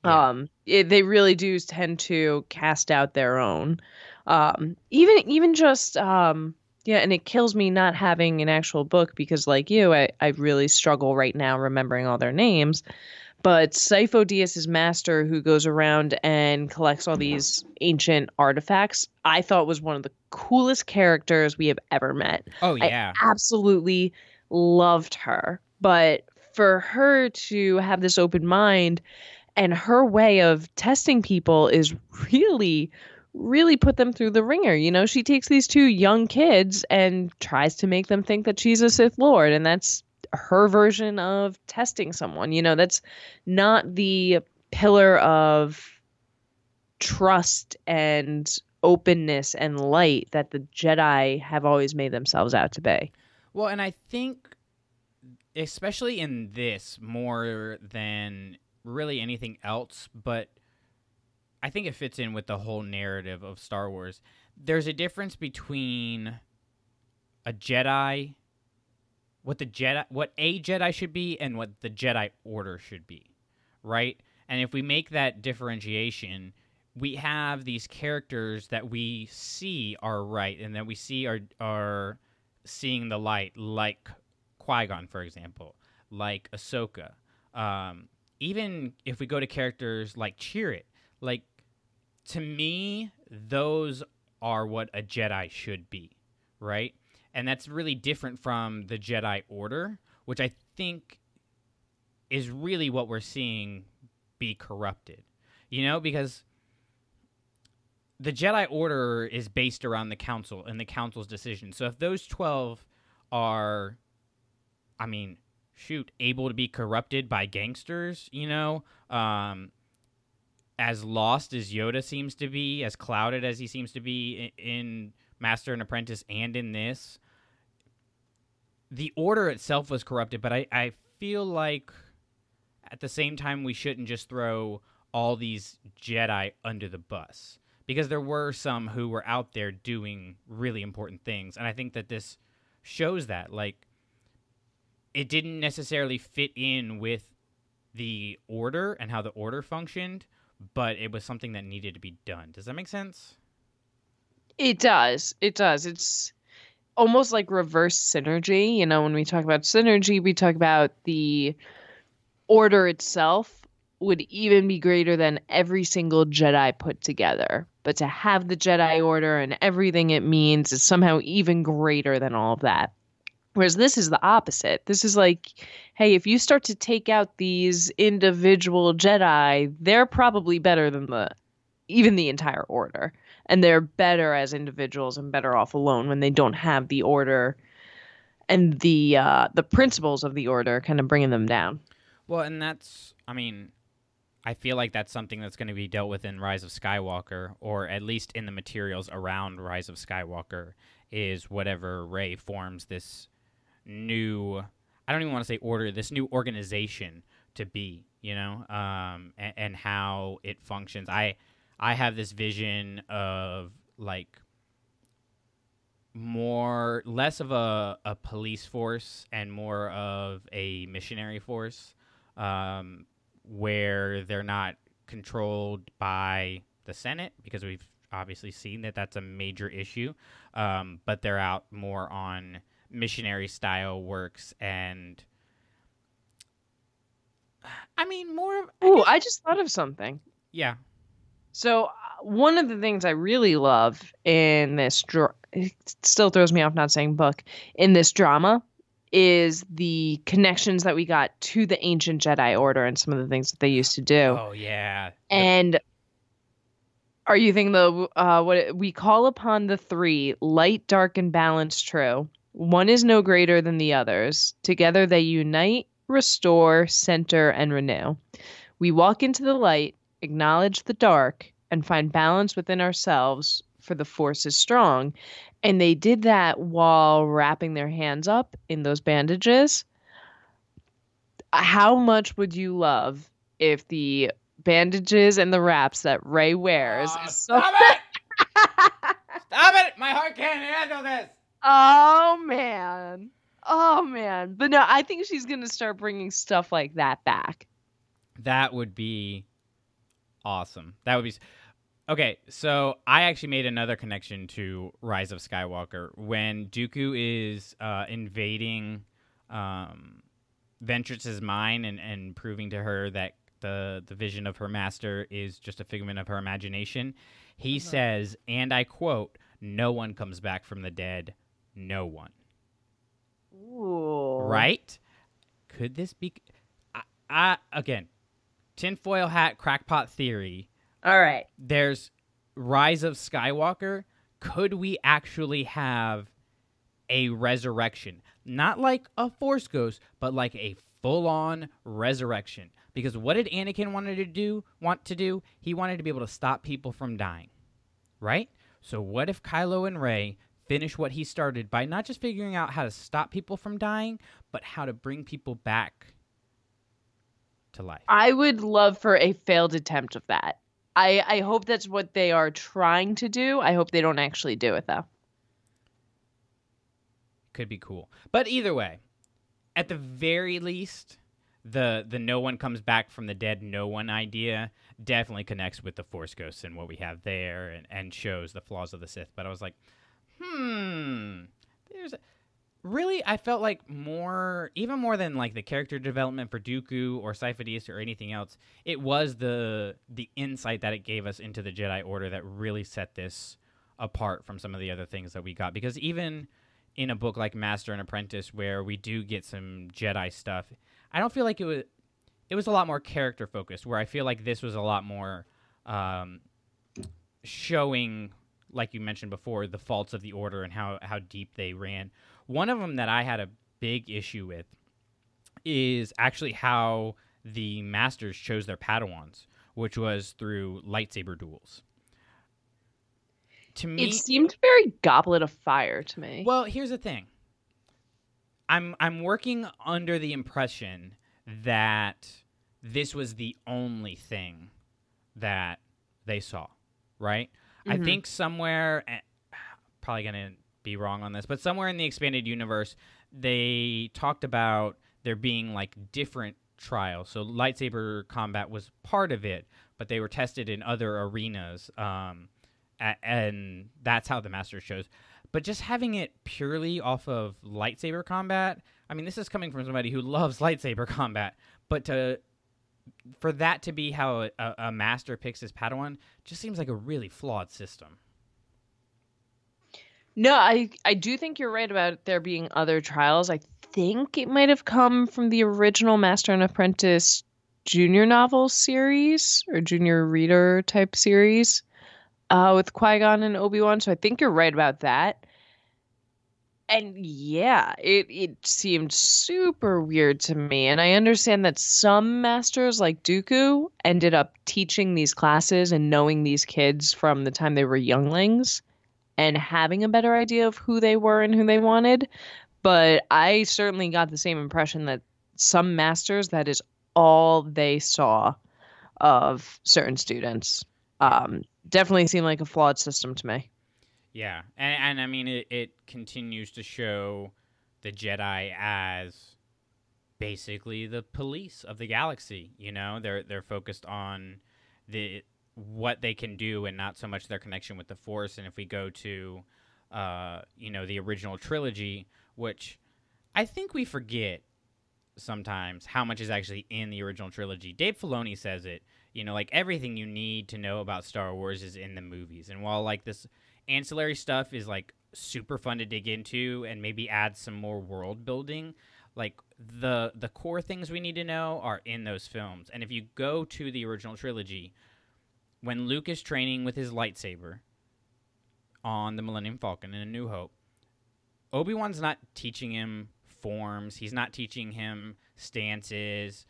Yeah. Um, it, they really do tend to cast out their own. Um, even even just um, yeah, and it kills me not having an actual book because, like you, I, I really struggle right now remembering all their names. But Sifo-Dyas' master, who goes around and collects all these ancient artifacts, I thought was one of the coolest characters we have ever met. Oh yeah. I absolutely loved her. But for her to have this open mind and her way of testing people is really really put them through the ringer. You know, she takes these two young kids and tries to make them think that she's a Sith Lord, and that's her version of testing someone. You know, that's not the pillar of trust and openness and light that the Jedi have always made themselves out to be. Well, and I think especially in this more than really anything else, but I think it fits in with the whole narrative of Star Wars. There's a difference between a Jedi what the Jedi what a Jedi should be and what the Jedi order should be, right? And if we make that differentiation, we have these characters that we see are right and that we see are are seeing the light, like Qui Gon, for example, like Ahsoka. Um, even if we go to characters like Chirrut, like to me, those are what a Jedi should be, right? and that's really different from the Jedi Order, which I think is really what we're seeing be corrupted. You know, because the Jedi Order is based around the Council and the Council's decision. So if those 12 are, I mean, shoot, able to be corrupted by gangsters, you know, um, as lost as Yoda seems to be, as clouded as he seems to be in, Master and Apprentice and in this, the order itself was corrupted, but I, I feel like at the same time we shouldn't just throw all these Jedi under the bus because there were some who were out there doing really important things, and I think that this shows that like it didn't necessarily fit in with the order and how the order functioned, but it was something that needed to be done. Does that make sense? It does. It does. It's almost like reverse synergy. You know, when we talk about synergy, we talk about the order itself would even be greater than every single Jedi put together. But to have the Jedi Order and everything it means is somehow even greater than all of that. Whereas this is the opposite. This is like, hey, if you start to take out these individual Jedi, they're probably better than the even the entire order and they're better as individuals and better off alone when they don't have the order and the uh, the principles of the order, kind of bringing them down. Well, and that's, I mean, I feel like that's something that's going to be dealt with in Rise of Skywalker, or at least in the materials around Rise of Skywalker, is whatever Rey forms this new, I don't even want to say order, this new organization to be, you know, um, and, and how it functions. I, I have this vision of like more less of a, a police force and more of a missionary force um, where they're not controlled by the senate because we've obviously seen that that's a major issue um, but they're out more on missionary style works and i mean more I Ooh, guess- I just thought of something. yeah So uh, one of the things I really love in this dra- it still throws me off not saying book in this drama is the connections that we got to the ancient Jedi Order and some of the things that they used to do. oh yeah The- And are you thinking the uh, what it, we call upon the three light, dark, and balanced true? One is no greater than the others. Together they unite, restore, center, and renew. We walk into the light, acknowledge the dark, and find balance within ourselves. For the force is strong, and they did that while wrapping their hands up in those bandages. How much would you love if the bandages and the wraps that Rey wears. Is so- stop it! Stop it! My heart can't handle this. Oh man. Oh man. But no, I think she's going to start bringing stuff like that back. That would be awesome. That would be. Okay, so I actually made another connection to Rise of Skywalker when Dooku is uh, invading um, Ventress's mind and, and proving to her that the the vision of her master is just a figment of her imagination. He says, and I quote, "No one comes back from the dead. No one." Ooh. Right? Could this be? I, I again, tinfoil hat crackpot theory. All right. There's Rise of Skywalker. Could we actually have a resurrection? Not like a Force ghost, but like a full-on resurrection. Because what did Anakin wanted to do? Want to do? He wanted to be able to stop people from dying, right? So what if Kylo and Rey finish what he started by not just figuring out how to stop people from dying, but how to bring people back to life? I would love for a failed attempt of that. I, I hope that's what they are trying to do. I hope they don't actually do it though. could be cool. But either way, at the very least, the the no one comes back from the dead, no one idea definitely connects with the Force Ghosts and what we have there, and, and shows the flaws of the Sith. But I was like, hmm, there's a, really I felt like more, even more than like the character development for Dooku or Sifo-Dyas or anything else. It was the the insight that it gave us into the Jedi Order that really set this apart from some of the other things that we got. Because even in a book like Master and Apprentice, where we do get some Jedi stuff, I don't feel like it was. It was a lot more character focused. Where I feel like this was a lot more um, showing, like you mentioned before, the faults of the Order and how how deep they ran. One of them that I had a big issue with is actually how the Masters chose their Padawans, which was through lightsaber duels. To me, It seemed very goblet of fire to me. well, here's the thing. I'm I'm working under the impression that this was the only thing that they saw, right? I Mhm. think somewhere eh, probably going to be wrong on this, but somewhere in the expanded universe they talked about there being like different trials. So lightsaber combat was part of it, but they were tested in other arenas um a- and that's how the master shows but just having it purely off of lightsaber combat i mean this is coming from somebody who loves lightsaber combat but to for that to be how a, a master picks his padawan just seems like a really flawed system No, I I do think you're right about there being other trials. I think it might have come from the original Master and Apprentice junior novel series or junior reader type series uh, with Qui Gon and Obi Wan. So I think you're right about that. And yeah, it it seemed super weird to me. And I understand that some masters like Dooku ended up teaching these classes and knowing these kids from the time they were younglings and having a better idea of who they were and who they wanted. But I certainly got the same impression that some masters that is all they saw of certain students. Um, definitely seemed like a flawed system to me. Yeah, and, and I mean it, it continues to show the Jedi as basically the police of the galaxy. You know, they're they're focused on the what they can do and not so much their connection with the Force. And if we go to, uh, you know, the original trilogy, which I think we forget sometimes how much is actually in the original trilogy. Dave Filoni says it. You know, like everything you need to know about Star Wars is in the movies. And while like this ancillary stuff is like super fun to dig into and maybe add some more world building, like the the core things we need to know are in those films. And if you go to the original trilogy, when Luke is training with his lightsaber on the Millennium Falcon in A New Hope, Obi Wan's not teaching him forms. He's not teaching him stances.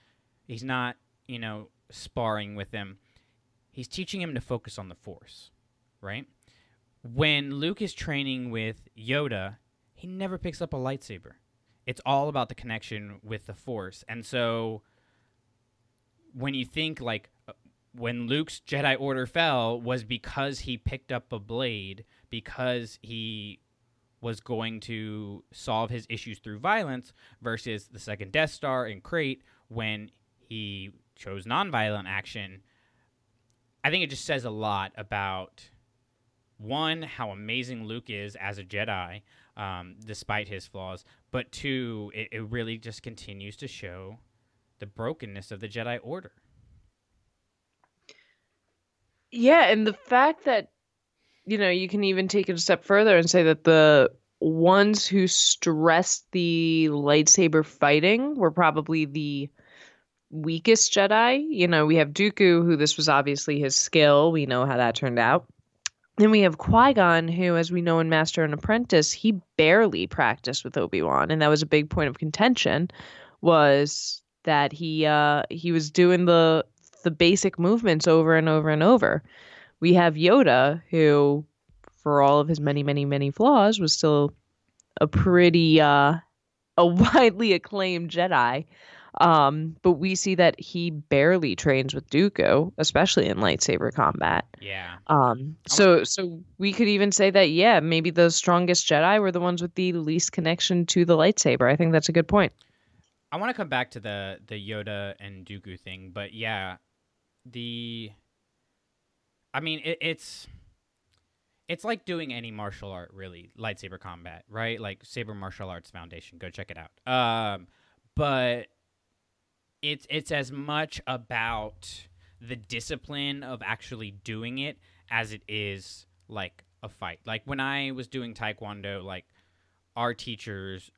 He's not, you know, sparring with him. He's teaching him to focus on the Force, right? When Luke is training with Yoda, he never picks up a lightsaber. It's all about the connection with the Force. And so when you think like uh, when Luke's Jedi Order fell was because he picked up a blade because he was going to solve his issues through violence versus the second Death Star in Crait when he chose nonviolent action. I think it just says a lot about one how amazing Luke is as a Jedi, um, despite his flaws, but two, it, it really just continues to show the brokenness of the Jedi Order. Yeah, and the fact that you know, you can even take it a step further and say that the ones who stressed the lightsaber fighting were probably the weakest Jedi. You know, we have Dooku, who this was obviously his skill. We know how that turned out. Then we have Qui Gon, who, as we know in Master and Apprentice, he barely practiced with Obi Wan, and that was a big point of contention. Was that he uh, he was doing the the basic movements over and over and over we have Yoda, who, for all of his many, many, many flaws, was still a pretty uh, a widely acclaimed Jedi. Um, but we see that he barely trains with Dooku, especially in lightsaber combat. Yeah. Um, so so we could even say that yeah, maybe the strongest Jedi were the ones with the least connection to the lightsaber. I think that's a good point. I want to come back to the the Yoda and Dooku thing, but yeah, the I mean, it, it's it's like doing any martial art, really, lightsaber combat, right? Like Saber Martial Arts Foundation, go check it out. Um, but it's it's as much about the discipline of actually doing it as it is like a fight. Like when I was doing taekwondo, like our teachers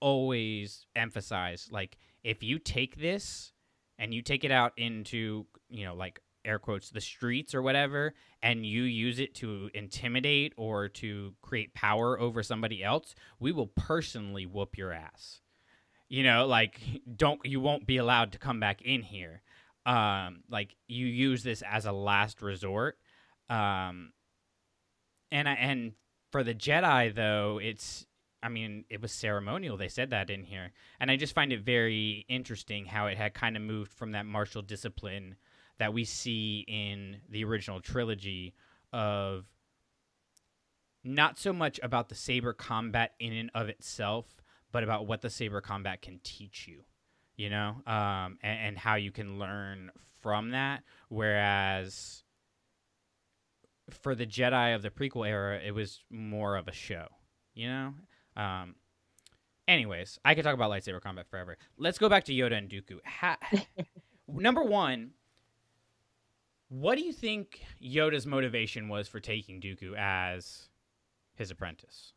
always emphasize like if you take this and you take it out into, you know, like air quotes the streets or whatever and you use it to intimidate or to create power over somebody else we will personally whoop your ass you know like don't you won't be allowed to come back in here um like you use this as a last resort um and I, and for the jedi though it's I mean, it was ceremonial. They said that in here. And I just find it very interesting how it had kind of moved from that martial discipline that we see in the original trilogy of not so much about the saber combat in and of itself, but about what the saber combat can teach you, you know, um, and, and how you can learn from that. Whereas for the Jedi of the prequel era, it was more of a show, you know. Um, anyways, I could talk about lightsaber combat forever. Let's go back to Yoda and Dooku. Ha- number one, what do you think Yoda's motivation was for taking Dooku as his apprentice?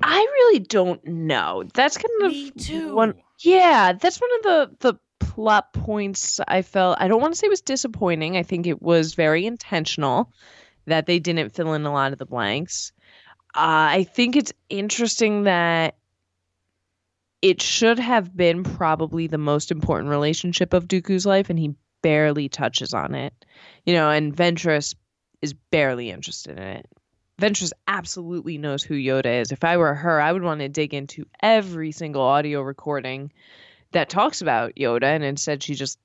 I really don't know. That's kind of Me too. one. Yeah, that's one of the the plot points I felt. I don't want to say it was disappointing. I think it was very intentional that they didn't fill in a lot of the blanks. Uh, I think it's interesting that it should have been probably the most important relationship of Dooku's life, and he barely touches on it. You know, and Ventress is barely interested in it. Ventress absolutely knows who Yoda is. If I were her, I would want to dig into every single audio recording that talks about Yoda, and instead she just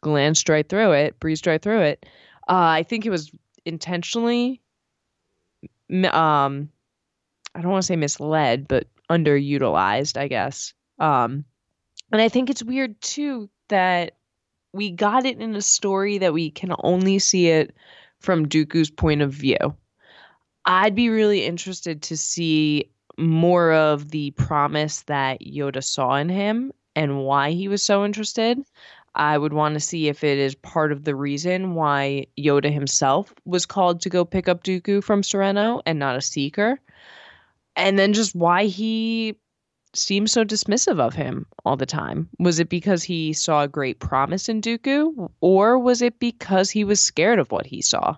glanced right through it, breezed right through it. Uh, I think it was intentionally, um, I don't want to say misled, but underutilized, I guess. Um, and I think it's weird too that we got it in a story that we can only see it from Dooku's point of view. I'd be really interested to see more of the promise that Yoda saw in him and why he was so interested. I would want to see if it is part of the reason why Yoda himself was called to go pick up Dooku from Serenno and not a seeker. And then just why he seems so dismissive of him all the time. Was it because he saw a great promise in Dooku, or was it because he was scared of what he saw?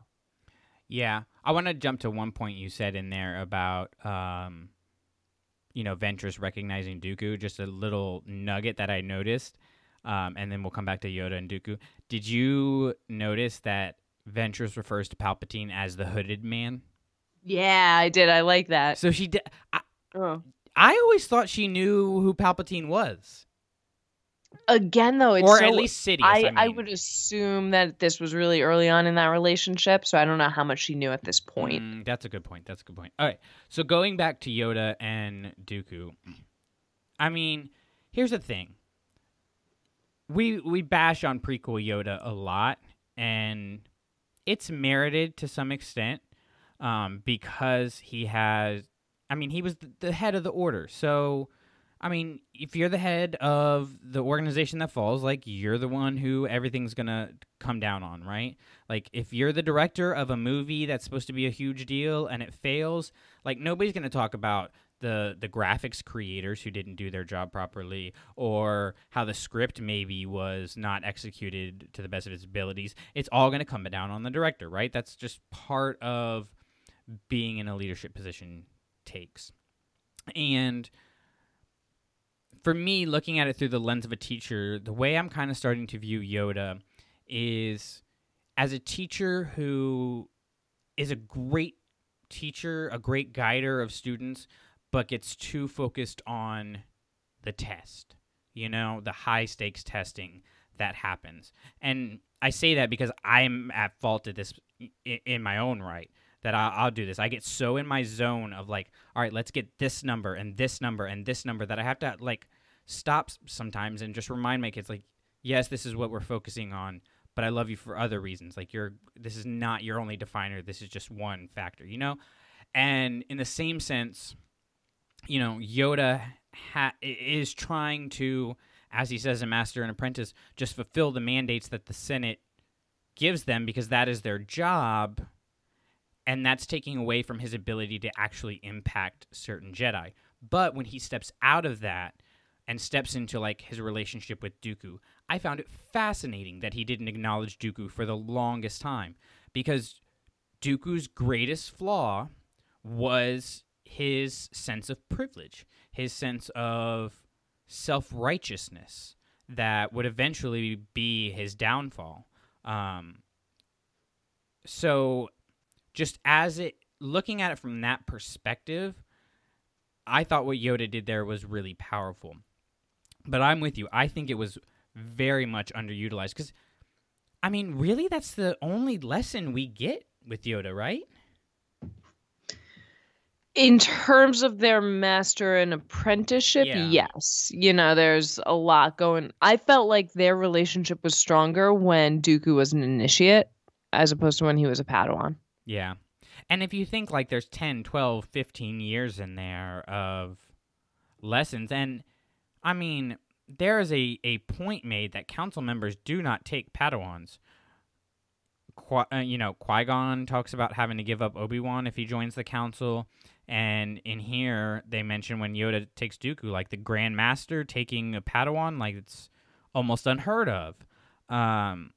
Yeah, I want to jump to one point you said in there about, um, you know, Ventress recognizing Dooku. Just a little nugget that I noticed, um, and then we'll come back to Yoda and Dooku. Did you notice that Ventress refers to Palpatine as the Hooded Man? Yeah, I did. I like that. So she did. I, Oh. I always thought she knew who Palpatine was, Again, though, it's or so, at least Sidious. I, I, I would assume that this was really early on in that relationship, so I don't know how much she knew at this point. Mm, that's a good point. That's a good point. All right. So going back to Yoda and Dooku, I mean, here's the thing. We we bash on prequel Yoda a lot, and it's merited to some extent um, because he has. I mean, he was th- the head of the order, so. I mean, if you're the head of the organization that falls, like you're the one who everything's gonna come down on, right? Like if you're the director of a movie that's supposed to be a huge deal and it fails, like nobody's gonna talk about the the graphics creators who didn't do their job properly or how the script maybe was not executed to the best of its abilities. It's all gonna come down on the director, right? That's just part of being in a leadership position takes. And for me, looking at it through the lens of a teacher, the way I'm kind of starting to view Yoda is as a teacher who is a great teacher, a great guider of students, but gets too focused on the test, you know, the high stakes testing that happens. And I say that because I'm at fault at this in my own right that I'll, I'll do this. I get so in my zone of like, all right, let's get this number and this number and this number that I have to like stop sometimes and just remind my kids like, yes, this is what we're focusing on, but I love you for other reasons. Like you're this is not your only definer. This is just one factor, you know? And in the same sense, you know, Yoda ha- is trying to as he says in Master and Apprentice, just fulfill the mandates that the Senate gives them because that is their job and that's taking away from his ability to actually impact certain Jedi. But when he steps out of that and steps into like his relationship with Dooku, I found it fascinating that he didn't acknowledge Dooku for the longest time because Dooku's greatest flaw was his sense of privilege, his sense of self-righteousness that would eventually be his downfall. Um, so just as it looking at it from that perspective, I thought what Yoda did there was really powerful. But I'm with you. I think it was very much underutilized because, I mean, really, that's the only lesson we get with Yoda, right? In terms of their master and apprenticeship, Yeah. yes. You know, there's a lot going. I felt like their relationship was stronger when Dooku was an initiate as opposed to when he was a Padawan. Yeah. And if you think like there's 10, 12, 15 years in there of lessons, and I mean, there is a, a point made that council members do not take Padawans. Qui- uh, you know, Qui Gon talks about having to give up Obi Wan if he joins the council. And in here, they mention when Yoda takes Dooku, like the Grand Master taking a Padawan, like it's almost unheard of. Um,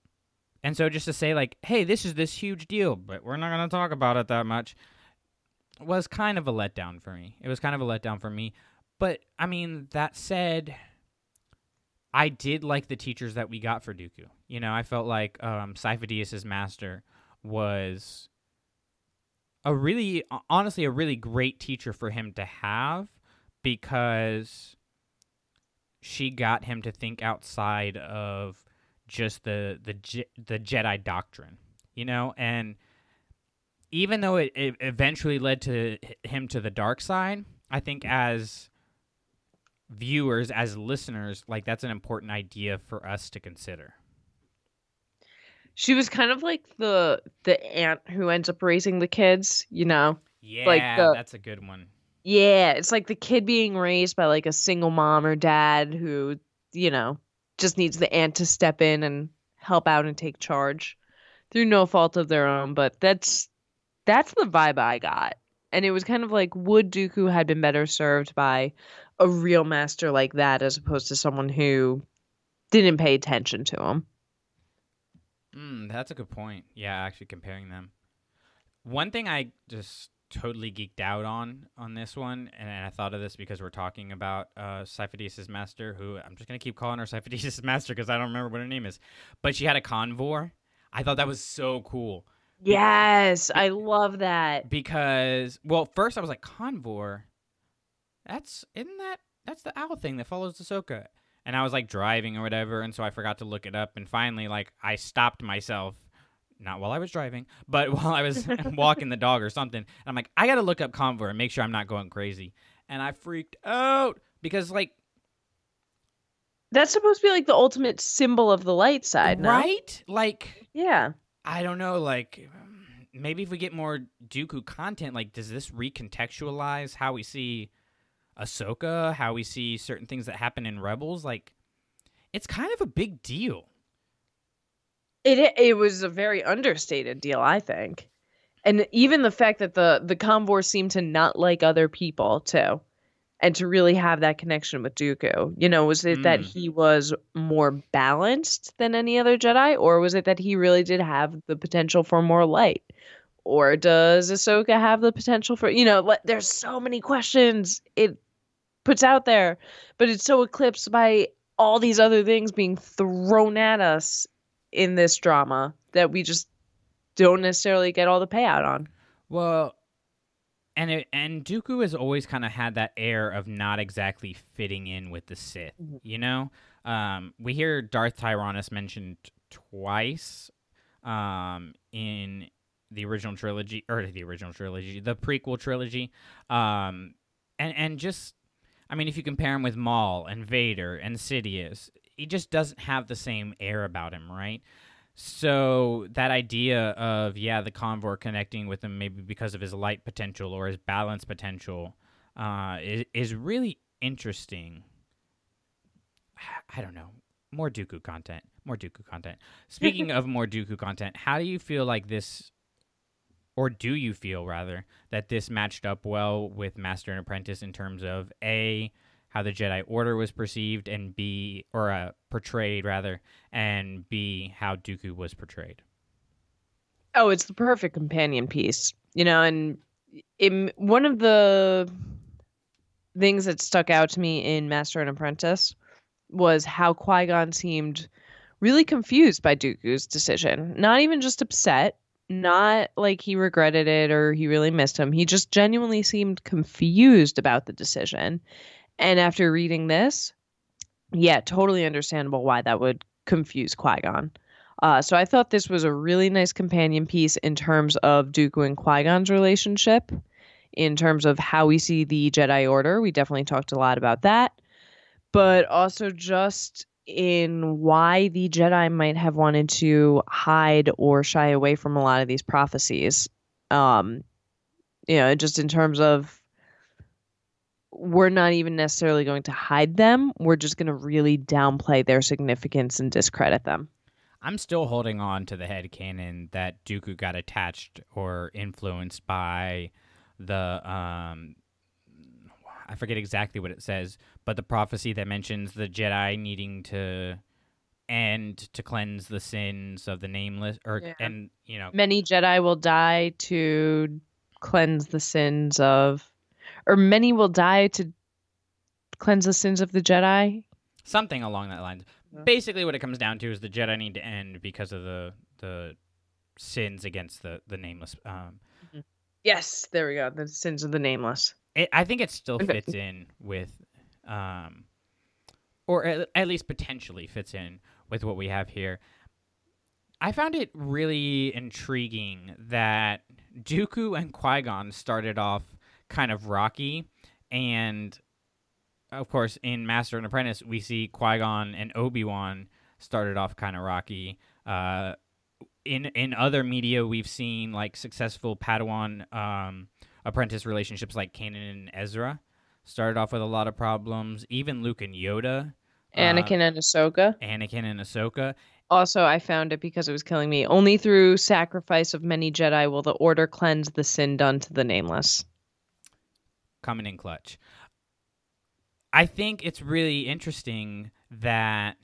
and so just to say, like, hey, this is this huge deal, but we're not going to talk about it that much. was kind of a letdown for me. It was kind of a letdown for me. But I mean, that said, I did like the teachers that we got for Dooku. You know, I felt like um, Sifo-Dyas's master was a really, honestly, a really great teacher for him to have because she got him to think outside of just the the the Jedi doctrine, you know, and even though it, it eventually led to him to the dark side, I think as viewers, as listeners, like that's an important idea for us to consider. She was kind of like the the aunt who ends up raising the kids, you know. Yeah, the- that's a good one. Yeah, it's like the kid being raised by like a single mom or dad who, you know, just needs the aunt to step in and help out and take charge through no fault of their own, but that's that's the vibe I got. And it was kind of like would Dooku had been better served by a real master like that as opposed to someone who didn't pay attention to him. Mm, that's a good point. Yeah, actually comparing them. One thing I just totally geeked out on on this one, and I thought of this because we're talking about uh, Sifo-Dyas's master, who I'm just gonna keep calling her Sifo-Dyas's master because I don't remember what her name is, but she had a convor. I thought that was so cool Yes, I love that. because, well, first I was like convor. That's isn't that that's the owl thing that follows Ahsoka. And I was like driving or whatever, and so I forgot to look it up. And finally, like I stopped myself, not while I was driving, but while I was walking the dog or something. And I'm like, I gotta look up convor and make sure I'm not going crazy. And I freaked out because, like, That's supposed to be like the ultimate symbol of the light side, no? right? Like, Yeah. I don't know, like maybe if we get more Dooku content, like does this recontextualize how we see Ahsoka, how we see certain things that happen in Rebels? Like it's kind of a big deal. It it was a very understated deal, I think. And even the fact that the the Convor seemed to not like other people too. And to really have that connection with Dooku. You know, was it that Mm. he was more balanced than any other Jedi? Or was it that he really did have the potential for more light? Or does Ahsoka have the potential for you know, like, there's so many questions it puts out there, but it's so eclipsed by all these other things being thrown at us in this drama that we just don't necessarily get all the payout on. Well, and it, and Dooku has always kind of had that air of not exactly fitting in with the Sith. You know, um, we hear Darth Tyrannus mentioned twice um, in the original trilogy, or the original trilogy, the prequel trilogy, um, and and just, I mean, if you compare him with Maul and Vader and Sidious, he just doesn't have the same air about him, right? So that idea of yeah, the convor connecting with him maybe because of his light potential or his balance potential uh, is is really interesting. I don't know. More Dooku content. More Dooku content. Speaking of more Dooku content, how do you feel like this, or do you feel rather that this matched up well with Master and Apprentice in terms of a how the Jedi Order was perceived, and B or uh, portrayed rather, and B how Dooku was portrayed. Oh, it's the perfect companion piece, you know. And in, one of the things that stuck out to me in Master and Apprentice was how Qui Gon seemed really confused by Dooku's decision. Not even just upset, not like he regretted it or he really missed him. He just genuinely seemed confused about the decision. And after reading this, yeah, totally understandable why that would confuse Qui Gon. Uh, so I thought this was a really nice companion piece in terms of Dooku and Qui Gon's relationship, in terms of how we see the Jedi Order. We definitely talked a lot about that, but also just in why the Jedi might have wanted to hide or shy away from a lot of these prophecies. Um, you know, just in terms of we're not even necessarily going to hide them. We're just going to really downplay their significance and discredit them. I'm still holding on to the head canon that Dooku got attached or influenced by the um I forget exactly what it says, but the prophecy that mentions the Jedi needing to end to cleanse the sins of the nameless or Yeah. and you know Many Jedi will die to cleanse the sins of, or many will die to cleanse the sins of the Jedi. Something along that lines. Basically, what it comes down to is the Jedi need to end because of the the sins against the the nameless. Um, Yes, there we go. The sins of the nameless. it, I think it still fits in with, um, or at, at least potentially fits in with what we have here. I found it really intriguing that Dooku and Qui Gon started off kind of rocky, and of course, in Master and Apprentice, we see Qui Gon and Obi Wan started off kind of rocky. Uh, in in other media, we've seen like successful Padawan um, apprentice relationships, like Kanan and Ezra, started off with a lot of problems. Even Luke and Yoda, uh, Anakin and Ahsoka. Anakin and Ahsoka. Also, I found it because it was killing me. Only through sacrifice of many Jedi will the Order cleanse the sin done to the nameless. Coming in clutch. I think it's really interesting that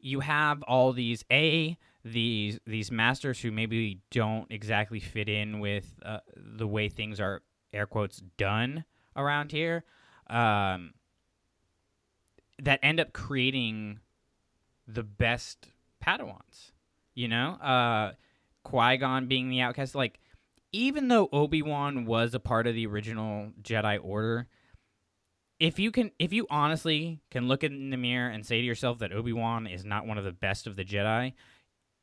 you have all these a these these masters who maybe don't exactly fit in with uh, the way things are air quotes done around here um, that end up creating the best padawans you know uh qui-gon being the outcast like even though Obi-Wan was a part of the original Jedi Order, if you can if you honestly can look in the mirror and say to yourself that Obi-Wan is not one of the best of the Jedi,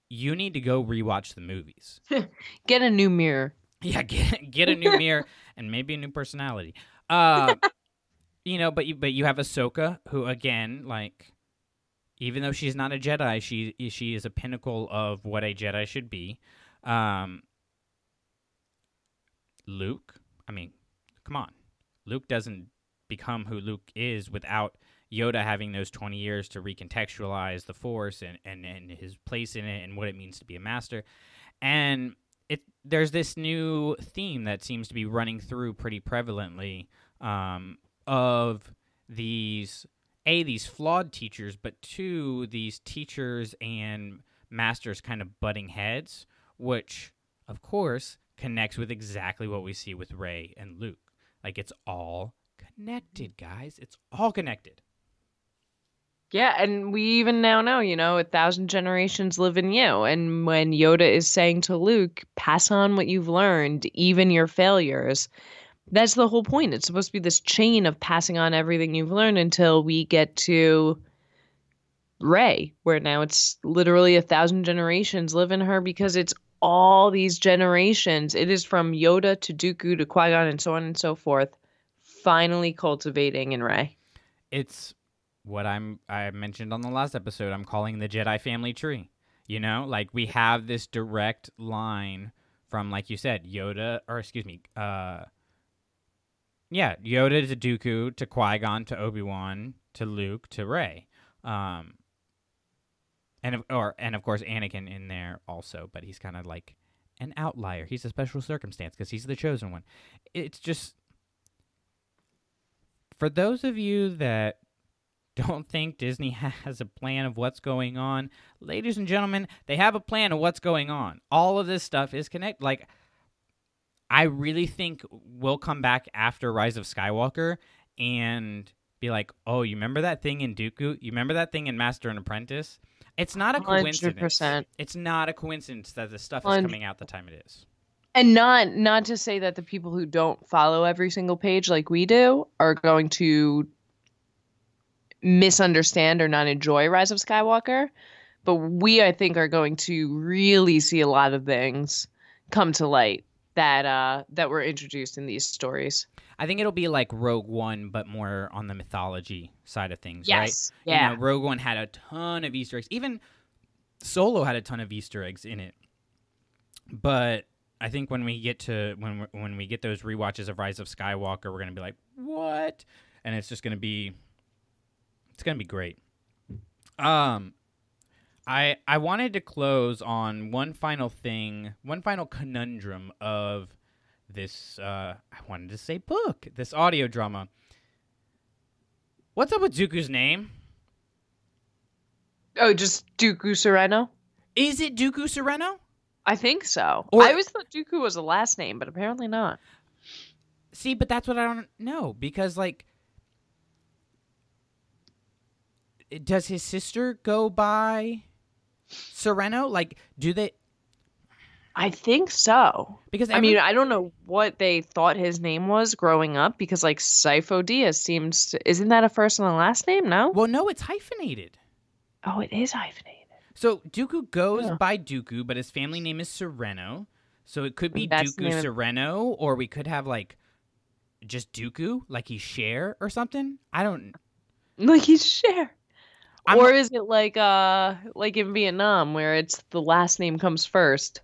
you need to go rewatch the movies. Get a new mirror. Yeah, get get a new mirror and maybe a new personality. Uh you know, but you but you have Ahsoka who again like even though she's not a Jedi, she she is a pinnacle of what a Jedi should be. Um Luke, I mean, come on. Luke doesn't become who Luke is without Yoda having those 20 years to recontextualize the Force and, and, and his place in it and what it means to be a master. And it there's this new theme that seems to be running through pretty prevalently um, of these a these flawed teachers, but two these teachers and masters kind of butting heads, which of course connects with exactly what we see with Rey and Luke. Like it's all connected, guys. It's all connected. Yeah, and we even now know, you know, a thousand generations live in you. And when Yoda is saying to Luke, pass on what you've learned, even your failures, that's the whole point. It's supposed to be this chain of passing on everything you've learned until we get to Rey, where now it's literally a thousand generations live in her because it's all these generations. It is from Yoda to Dooku to Qui Gon and so on and so forth, finally cultivating in Rey. It's what I'm I mentioned on the last episode. I'm calling the Jedi family tree. You know, like we have this direct line from like you said, Yoda or excuse me, uh yeah, Yoda to Dooku to Qui-Gon to Obi-Wan to Luke to Rey. Um and of, or and of course Anakin in there also, but he's kind of like an outlier. He's a special circumstance because he's the chosen one. It's just for those of you that don't think Disney has a plan of what's going on, ladies and gentlemen, they have a plan of what's going on. All of this stuff is connected. Like, I really think we'll come back after Rise of Skywalker and be like, "Oh, you remember that thing in Dooku? You remember that thing in Master and Apprentice?" It's not a coincidence. 100%. It's not a coincidence that the stuff is Hundred- coming out the time it is. and not not to say that the people who don't follow every single page like we do are going to misunderstand or not enjoy Rise of Skywalker, but we I think are going to really see a lot of things come to light that uh that were introduced in these stories. I think it'll be like Rogue One, but more on the mythology side of things, right? Yes. You Yeah. know, Rogue One had a ton of Easter eggs. Even Solo had a ton of Easter eggs in it. But I think when we get to when when we get those rewatches of Rise of Skywalker, we're gonna be like, what? And it's just gonna be, it's gonna be great. Um, I I wanted to close on one final thing, one final conundrum of this. Uh, I wanted to say book, this audio drama. What's up with Dooku's name? Oh, just Dooku Sereno? Is it Dooku Sereno? I think so. Or- I always thought Dooku was a last name, but apparently not. See, but that's what I don't know because like does his sister go by Sereno? Like do they I think so. because I mean, I don't know what they thought his name was growing up because, like, Sifo Dyas seems to, isn't that a first and a last name? No. well no, it's hyphenated. Oh, it is hyphenated. So Dooku goes Yeah. by Dooku, but his family name is Sereno. So it could be That's Dooku Sereno, or we could have like just Dooku, like he's Cher or something. I don't. Like he's Cher. Or is it like uh like in Vietnam where it's the last name comes first?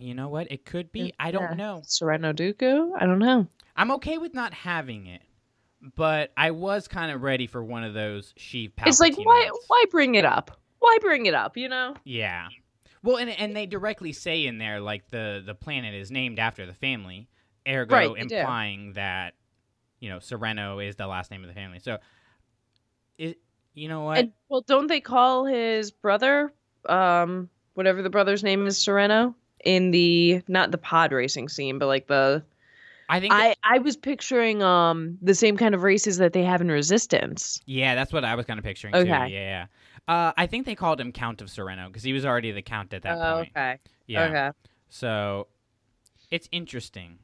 You know what? It could be. I don't Yeah. know. Sereno Dooku? I don't know. I'm okay with not having it, but I was kind of ready for one of those Sheev Palpatine. It's like why ones. why bring it up? Why bring it up, you know? Yeah. Well, and and they directly say in there like the the planet is named after the family, ergo Right, they do. implying that you know Sereno is the last name of the family. So, it you know what? And well, don't they call his brother um whatever the brother's name is Sereno in the not the pod racing scene, but like the I think I I was picturing um the same kind of races that they have in Resistance. yeah, that's what I was kind of picturing too. Yeah, yeah. Uh, I think they called him Count of Sereno because he was already the count at that Oh, point. okay. Yeah. Okay. So it's interesting.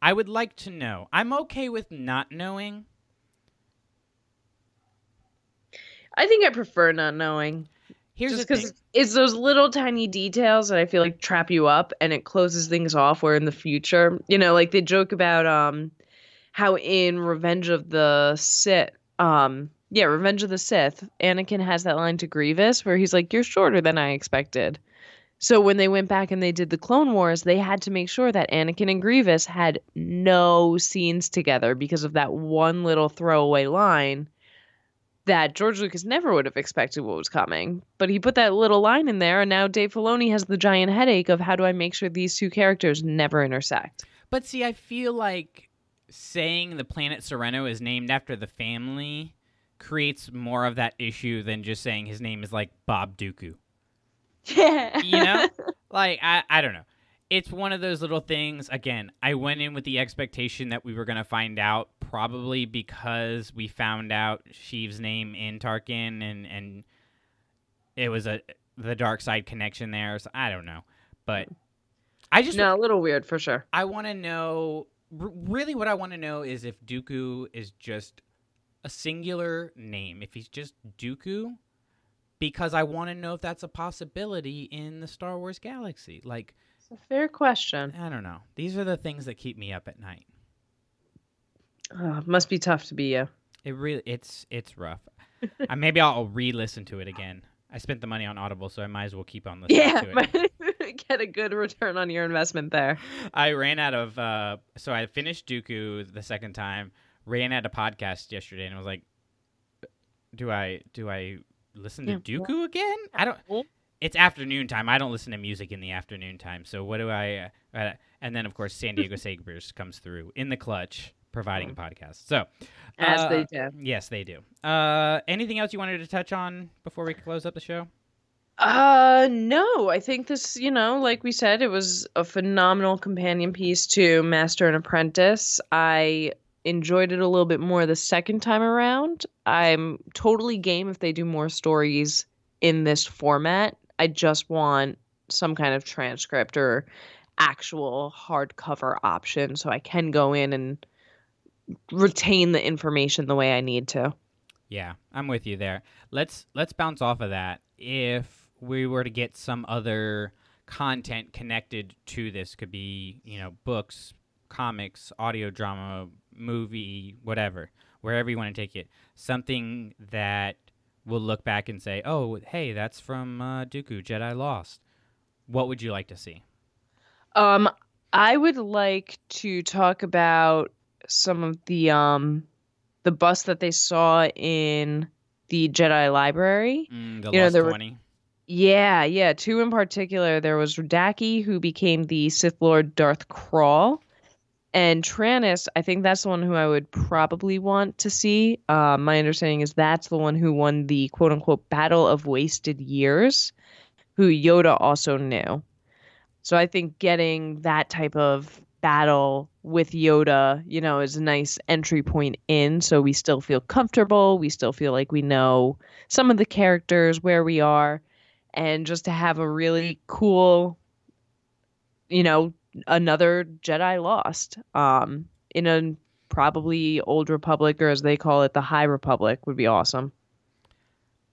I would like to know. I'm okay with not knowing. I think I prefer not knowing. Here's just because it's those little tiny details that I feel like trap you up and it closes things off. Where in the future, you know, like they joke about um how in Revenge of the Sith, um, yeah, Revenge of the Sith, Anakin has that line to Grievous where he's like, "You're shorter than I expected." So when they went back and they did the Clone Wars, they had to make sure that Anakin and Grievous had no scenes together because of that one little throwaway line that George Lucas never would have expected what was coming. But he put that little line in there, and now Dave Filoni has the giant headache of how do I make sure these two characters never intersect? But see, I feel like saying the planet Sereno is named after the family creates more of that issue than just saying his name is like Bob Dooku. Yeah. You know? like I I don't know. It's one of those little things. Again, I went in with the expectation that we were going to find out probably because we found out Sheev's name in Tarkin and and it was a the dark side connection there. So I don't know. But I just no, a little weird for sure. I want to know. R- really, what I want to know is if Dooku is just a singular name. If he's just Dooku, because I want to know if that's a possibility in the Star Wars galaxy. Like, It's a fair question. I don't know. These are the things that keep me up at night. Oh, must be tough to be you. It really, it's it's rough. uh, maybe I'll re-listen to it again. I spent the money on Audible, so I might as well keep on listening Yeah, to it. get a good return on your investment there. I ran out of uh so I finished Dooku the second time, ran out of podcast yesterday and I was like do I do I listen to Yeah. Dooku again? I don't It's afternoon time. I don't listen to music in the afternoon time. So what do I uh, uh, and then of course San Diego Sabers comes through in the clutch providing a podcast. So As uh, they do. Yes, they do. Uh anything else you wanted to touch on before we close up the show? Uh, no, I think this, you know, like we said, it was a phenomenal companion piece to Master and Apprentice. I enjoyed it a little bit more the second time around. I'm totally game if they do more stories in this format. I just want some kind of transcript or actual hardcover option so I can go in and retain the information the way I need to. Yeah, I'm with you there. Let's let's bounce off of that. If we were to get some other content connected to this, could be you know books, comics, audio drama, movie, whatever, wherever you want to take it, something that will look back and say, "Oh, hey, that's from uh, Dooku Jedi Lost." What would you like to see? Um, I would like to talk about some of the um the bus that they saw in the Jedi Library. Mm, the You know, there were- Twenty. Yeah, yeah, two in particular. There was Radaki, who became the Sith Lord Darth Krall, and Trannis. I think that's the one who I would probably want to see. Uh, my understanding is that's the one who won the quote unquote Battle of Wasted Years, who Yoda also knew. So I think getting that type of battle with Yoda, you know, is a nice entry point in so we still feel comfortable, we still feel like we know some of the characters where we are and just to have a really cool you know, another Jedi Lost um in a probably old republic or as they call it the high republic would be awesome.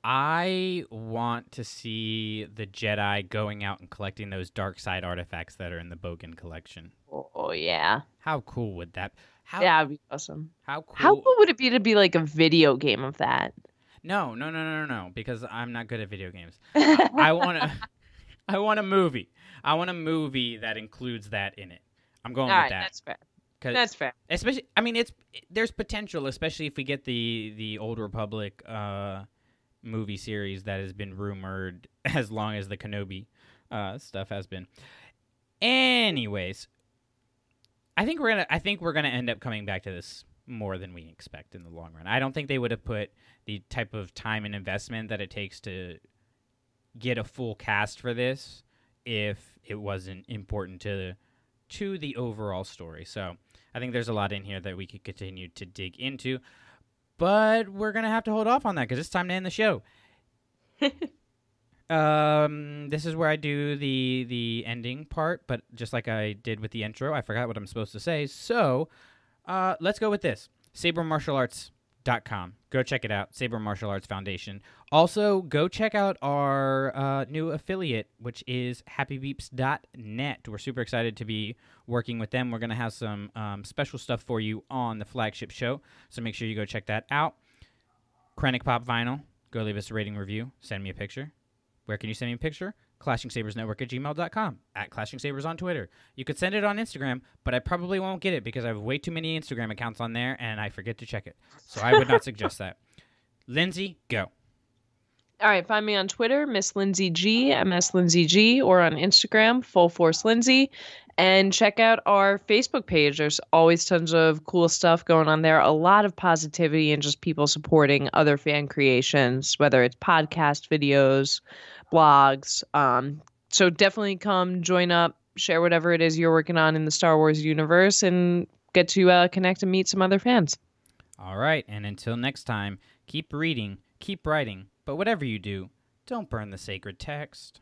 I want to see the Jedi going out and collecting those dark side artifacts that are in the Bogan collection. Oh, yeah. How cool would that? How Yeah, that'd be awesome. how cool? How cool would it be to be like a video game of that? No, no, no, no, no, no. Because I'm not good at video games. I, I want to. I want a movie. I want a movie that includes that in it. I'm going All with right, that. that's fair. That's fair. especially i mean it's there's potential especially if we get the the old republic uh movie series that has been rumored as long as the kenobi uh stuff has been anyways i think we're gonna i think we're gonna end up coming back to this more than we expect in the long run i don't think they would have put the type of time and investment that it takes to get a full cast for this if it wasn't important to to the overall story so I think there's a lot in here that we could continue to dig into, but we're gonna have to hold off on that because it's time to end the show. um, this is where I do the the ending part, but just like I did with the intro, I forgot what I'm supposed to say. So, uh, let's go with this: sabermartialarts.com. Go check it out, Saber Martial Arts Foundation. Also, go check out our uh, new affiliate, which is happybeeps.net. We're super excited to be working with them. We're going to have some um, special stuff for you on the flagship show, so make sure you go check that out. Krennic Pop Vinyl, go leave us a rating review, send me a picture. Where can you send me a picture? ClashingSabersNetwork at gmail.com, at Clashing Sabers on Twitter. You could send it on Instagram, but I probably won't get it because I have way too many Instagram accounts on there and I forget to check it. So I would not suggest that. Lindsay, go. All right, find me on Twitter, Miss Lindsay G, MS Lindsay G, or on Instagram, Full Force Lindsay. And check out our Facebook page. There's always tons of cool stuff going on there. A lot of positivity and just people supporting other fan creations, whether it's podcast videos, blogs. Um, so definitely come join up, share whatever it is you're working on in the Star Wars universe, and get to uh, connect and meet some other fans. All right, and until next time, keep reading, keep writing, but whatever you do, don't burn the sacred text.